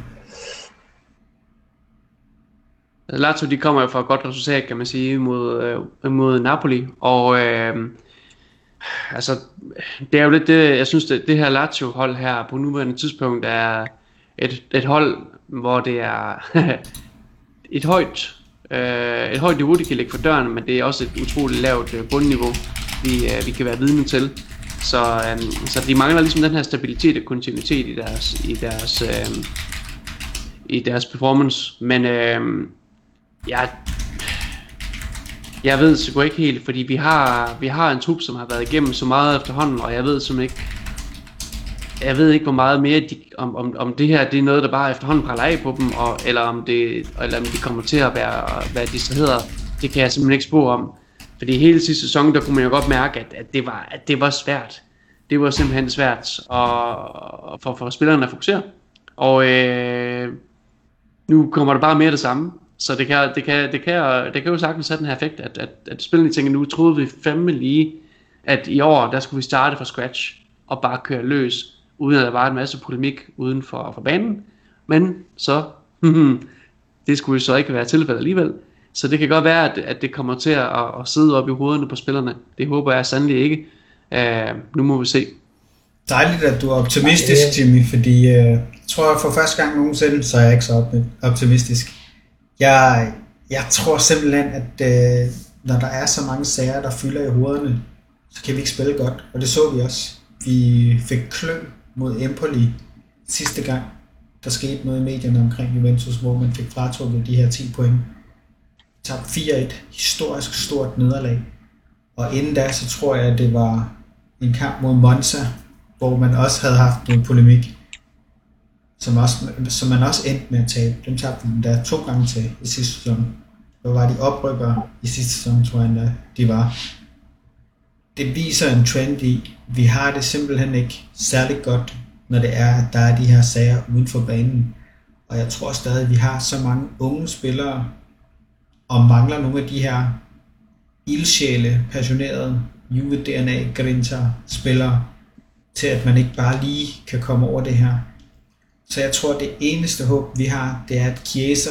Lazio de kommer jo fra et godt resultat, kan man sige, mod, øh, mod Napoli. Og øh, altså, det er jo lidt det, jeg synes, det, det her Lazio-hold her på nuværende tidspunkt er et, et hold, hvor det er et højt øh, et højt niveau, de kan lægge for døren, men det er også et utroligt lavt øh, bundniveau, vi, øh, vi kan være vidne til. Så, øh, så de mangler ligesom den her stabilitet og kontinuitet i deres, i deres, øh, i deres performance. Men øh, jeg, jeg ved sgu ikke helt, fordi vi har, vi har en trup, som har været igennem så meget efterhånden, og jeg ved simpelthen ikke, jeg ved ikke, hvor meget mere, de, om, om, om det her det er noget, der bare efterhånden praller af på dem, og, eller, om det, eller om de kommer til at være, hvad de så hedder, det kan jeg simpelthen ikke spå om. Fordi hele sidste sæson, der kunne man jo godt mærke, at, at, det, var, at det var svært. Det var simpelthen svært at, for, for spillerne at fokusere. Og øh, nu kommer der bare mere af det samme. Så det kan, det kan, det kan, det kan jo sagtens have den her effekt, at, at, at spillerne tænker, nu troede vi fandme lige, at i år, der skulle vi starte fra scratch og bare køre løs, uden at der var en masse polemik uden for, for banen. Men så, det skulle jo så ikke være tilfældet alligevel. Så det kan godt være, at, at det kommer til at, at sidde op i hovederne på spillerne. Det håber jeg sandelig ikke. Uh, nu må vi se. Dejligt, at du er optimistisk, Jimmy, fordi uh, jeg tror, at for første gang nogensinde, så er jeg ikke så optimistisk. Jeg, jeg tror simpelthen, at uh, når der er så mange sager, der fylder i hovederne, så kan vi ikke spille godt. Og det så vi også. Vi fik klø mod Empoli sidste gang. Der skete noget i medierne omkring Juventus, hvor man fik fratrukket de her 10 point. Tab 4-1. Historisk stort nederlag. Og inden da, så tror jeg, at det var en kamp mod Monza, hvor man også havde haft noget polemik, som, også, som man også endte med at tabe. Dem tabte man der to gange til i sidste sæson. Hvor var de oprykkere i sidste sæson, tror jeg endda, de var det viser en trend i, vi har det simpelthen ikke særlig godt, når det er, at der er de her sager uden for banen. Og jeg tror stadig, at vi har så mange unge spillere, og mangler nogle af de her ildsjæle, passionerede, Juve DNA, Grinter spillere, til at man ikke bare lige kan komme over det her. Så jeg tror, at det eneste håb, vi har, det er, at Chiesa,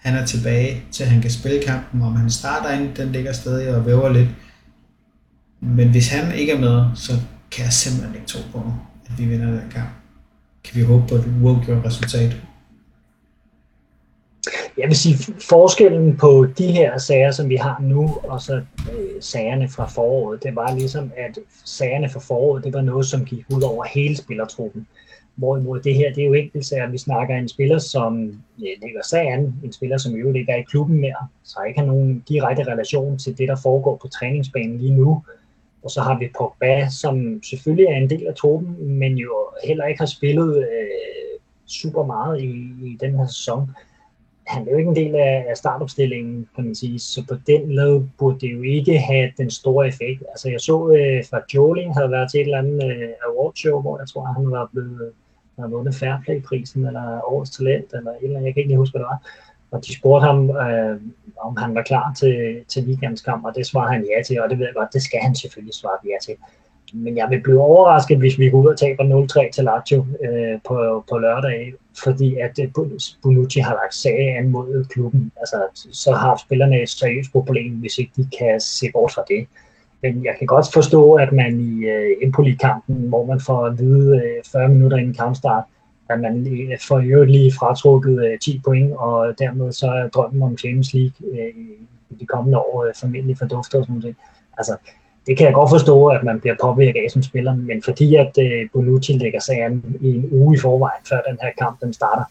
han er tilbage, til han kan spille kampen. Om han starter ind, den ligger stadig og væver lidt. Men hvis han ikke er med, så kan jeg simpelthen ikke tro på, at vi vinder den kamp. Kan vi håbe på et uafgjort resultat? Jeg vil sige, forskellen på de her sager, som vi har nu, og så øh, sagerne fra foråret, det var ligesom, at sagerne fra foråret, det var noget, som gik ud over hele spillertruppen. Hvorimod det her, det er jo enkelt sager. Vi snakker en spiller, som ligger sagen, en spiller, som jo ikke er i klubben mere, så ikke har nogen direkte relation til det, der foregår på træningsbanen lige nu. Og så har vi Pogba, som selvfølgelig er en del af truppen, men jo heller ikke har spillet øh, super meget i, i den her sæson. Han er jo ikke en del af, af startopstillingen, kan man sige, så på den led burde det jo ikke have den store effekt. Altså jeg så, øh, fra Jolie havde været til et eller andet øh, awardshow, hvor jeg tror, han var blevet har vundet Fairplay-prisen, eller Årets Talent, eller et eller andet, jeg kan ikke lige huske, hvad det var. Og de spurgte ham, øh, om han var klar til, til weekendskamp, og det svarede han ja til, og det ved jeg godt, det skal han selvfølgelig svare ja til. Men jeg vil blive overrasket, hvis vi går ud og taber 0-3 til Lazio øh, på, på lørdag, fordi at øh, Bonucci har lagt sag an mod klubben. Altså, så har spillerne et seriøst problem, hvis ikke de kan se bort fra det. Men jeg kan godt forstå, at man i øh, Empoli-kampen, hvor man får at vide øh, 40 minutter inden kampstart, at man får for øvrigt lige fratrukket øh, 10 point, og dermed så er drømmen om Champions League øh, i de kommende år øh, formentlig forduftet og sådan noget. Altså, det kan jeg godt forstå, at man bliver påvirket af som spiller, men fordi at øh, Bonucci lægger sagen i en uge i forvejen, før den her kamp den starter,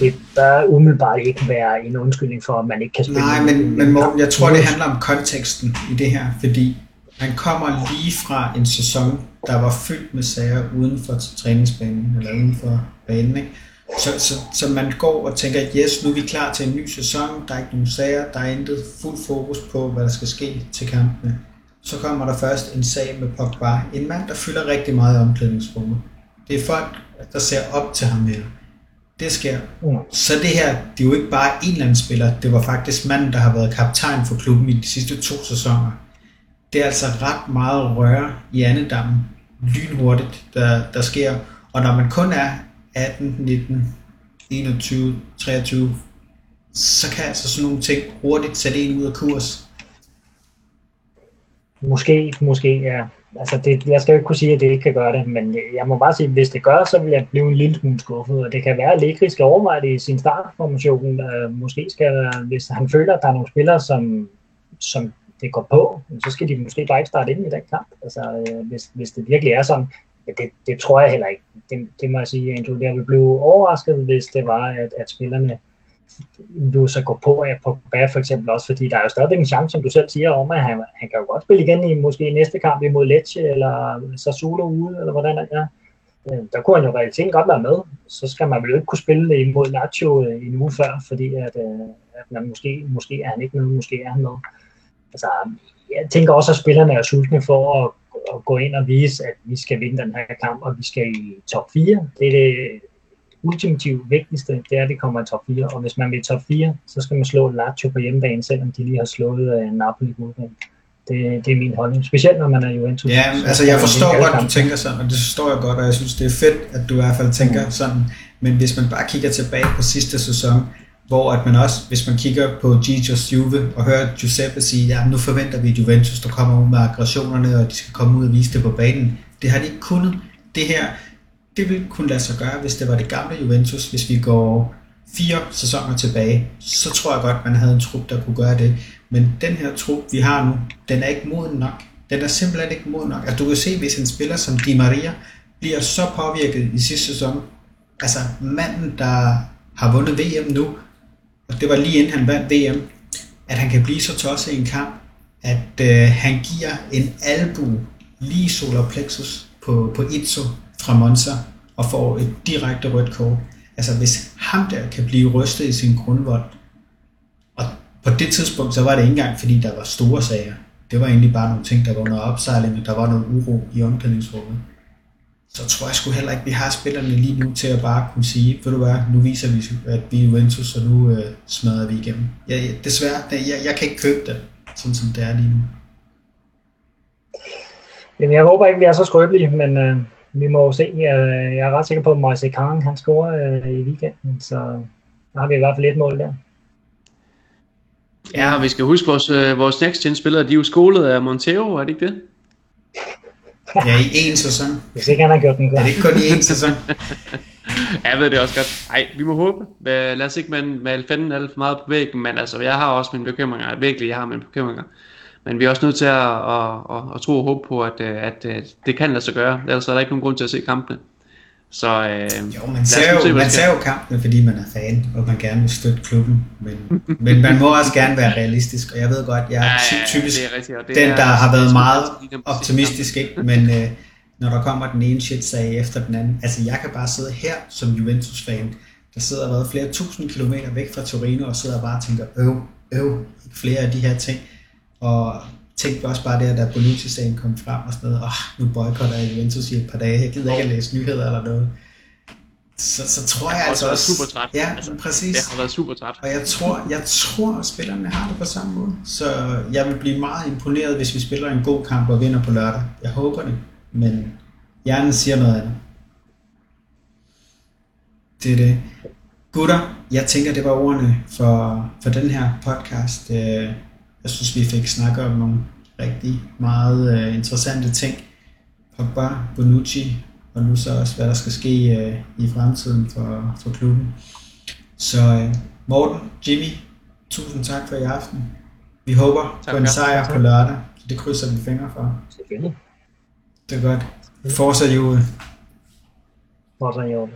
det bør umiddelbart ikke være en undskyldning for, at man ikke kan spille. Nej, men, men Morten, jeg tror, det handler om konteksten i det her, fordi han kommer lige fra en sæson, der var fyldt med sager uden for træningsbanen, eller uden for banen. Ikke? Så, så, så man går og tænker, yes, nu er vi klar til en ny sæson, der er ikke nogen sager, der er intet fuld fokus på, hvad der skal ske til kampene. Så kommer der først en sag med Pogba, en mand, der fylder rigtig meget i omklædningsrummet. Det er folk, der ser op til ham her. Det sker. Så det her, det er jo ikke bare en eller anden spiller, det var faktisk manden, der har været kaptajn for klubben i de sidste to sæsoner det er altså ret meget røre i andedammen, lynhurtigt, der, der sker. Og når man kun er 18, 19, 21, 23, så kan altså sådan nogle ting hurtigt sætte en ud af kurs. Måske, måske, ja. Altså det, jeg skal jo ikke kunne sige, at det ikke kan gøre det, men jeg må bare sige, at hvis det gør, så vil jeg blive en lille smule skuffet, og det kan være, at Lekri skal overveje det i sin startformation. Øh, måske skal, hvis han føler, at der er nogle spillere, som, som det går på, så skal de måske bare ikke starte ind i den kamp. Altså, øh, hvis, hvis det virkelig er sådan, ja, det, det tror jeg heller ikke. Det, det må jeg sige, Andrew. Jeg vil blive overrasket, hvis det var, at, at spillerne du så går på af på bag for eksempel også, fordi der er jo stadig en chance, som du selv siger, om at han, han kan jo godt spille igen i måske næste kamp imod Lecce, eller Sassuolo ude, eller hvordan det er. Øh, der kunne han jo realiteten godt være med. Så skal man vel ikke kunne spille imod Lazio øh, en uge før, fordi at, øh, at man måske, måske er han ikke med, måske er han med. Altså, jeg tænker også, at spillerne er sultne for at, at gå ind og vise, at vi skal vinde den her kamp, og vi skal i top 4. Det er det ultimativt vigtigste, det er, at vi kommer i top 4. Og hvis man vil i top 4, så skal man slå Lazio på hjemmebane, selvom de lige har slået uh, Napoli udebane. Det, det er min holdning, specielt når man er Juventus. Ja, altså jeg forstår godt, at du tænker sådan, og det forstår jeg godt, og jeg synes, det er fedt, at du i hvert fald tænker sådan. Men hvis man bare kigger tilbage på sidste sæson, hvor at man også, hvis man kigger på Gigios Juve og hører Giuseppe sige, ja, nu forventer vi Juventus, der kommer ud med aggressionerne, og de skal komme ud og vise det på banen. Det har de ikke kunnet. Det her, det ville kunne lade sig gøre, hvis det var det gamle Juventus, hvis vi går fire sæsoner tilbage, så tror jeg godt, man havde en trup, der kunne gøre det. Men den her trup, vi har nu, den er ikke moden nok. Den er simpelthen ikke moden nok. Altså, du kan se, hvis en spiller som Di Maria bliver så påvirket i sidste sæson, altså manden, der har vundet VM nu, og det var lige inden han vandt VM, at han kan blive så tosset i en kamp, at øh, han giver en albu lige solar plexus på, på Itzo fra Monza og får et direkte rødt kort. Altså hvis ham der kan blive rystet i sin grundvold, og på det tidspunkt, så var det ikke engang, fordi der var store sager. Det var egentlig bare nogle ting, der var under opsejling, og der var noget uro i omklædningsrummet så tror jeg sgu heller ikke, at vi har spillerne lige nu til at bare kunne sige, ved du hvad, nu viser vi, at vi er Juventus, og nu øh, smadrer vi igennem. Jeg, desværre, jeg, jeg kan ikke købe det, sådan som det er lige nu. Jamen, jeg håber ikke, vi er så skrøbelige, men øh, vi må se. Jeg, jeg er ret sikker på, at Moise Kang, han scorer øh, i weekenden, så der har vi i hvert fald et mål der. Ja, og vi skal huske, vores, øh, vores next gen spillere, de er jo skolet af Montero, er det ikke det? Ja, i én sæson. Hvis ikke han har gjort den klar. Er det ikke kun i én sæson? jeg ved det også godt. Nej, vi må håbe. Lad os ikke male fanden alt for meget på væggen, men altså, jeg har også mine bekymringer. Virkelig, jeg har mine bekymringer. Men vi er også nødt til at, at, at, at tro og håbe på, at, at, at det kan lade sig gøre. Ellers er der ikke nogen grund til at se kampene. Så, øh, jo, man ser jo, se, man ser jo kampene, fordi man er fan, og man gerne vil støtte klubben. Men, men man må også gerne være realistisk, og jeg ved godt, jeg er ja, typisk ja, det er rigtigt, det den, der er, har været meget optimistisk. Ikke? Men øh, når der kommer den ene shit-sag efter den anden, altså jeg kan bare sidde her som Juventus-fan, der sidder været flere tusind kilometer væk fra Torino, og sidder og bare tænker, øv, øv, flere af de her ting. Og tænkte også bare der, da Bonucci-sagen kom frem og sådan noget, oh, nu boykotter jeg Juventus i et par dage, jeg gider ikke at læse nyheder eller noget. Så, så tror jeg, jeg altså også... super træt. Ja, altså, præcis. Jeg har været super træt. Og jeg tror, jeg tror, at spillerne har det på samme måde. Så jeg vil blive meget imponeret, hvis vi spiller en god kamp og vinder på lørdag. Jeg håber det, men hjernen siger noget andet. Det er det. Gutter, jeg tænker, det var ordene for, for den her podcast. Øh, jeg synes, vi fik snakket om nogle rigtig meget uh, interessante ting. Pogba, Bonucci, og nu så også, hvad der skal ske uh, i fremtiden for, for klubben. Så uh, Morten, Jimmy, tusind tak for i aften. Vi håber tak, på en sejr tak. på lørdag, så det krydser vi fingre for. Selvfølgelig. Det er godt. Fortsat jule. Fortsat jule.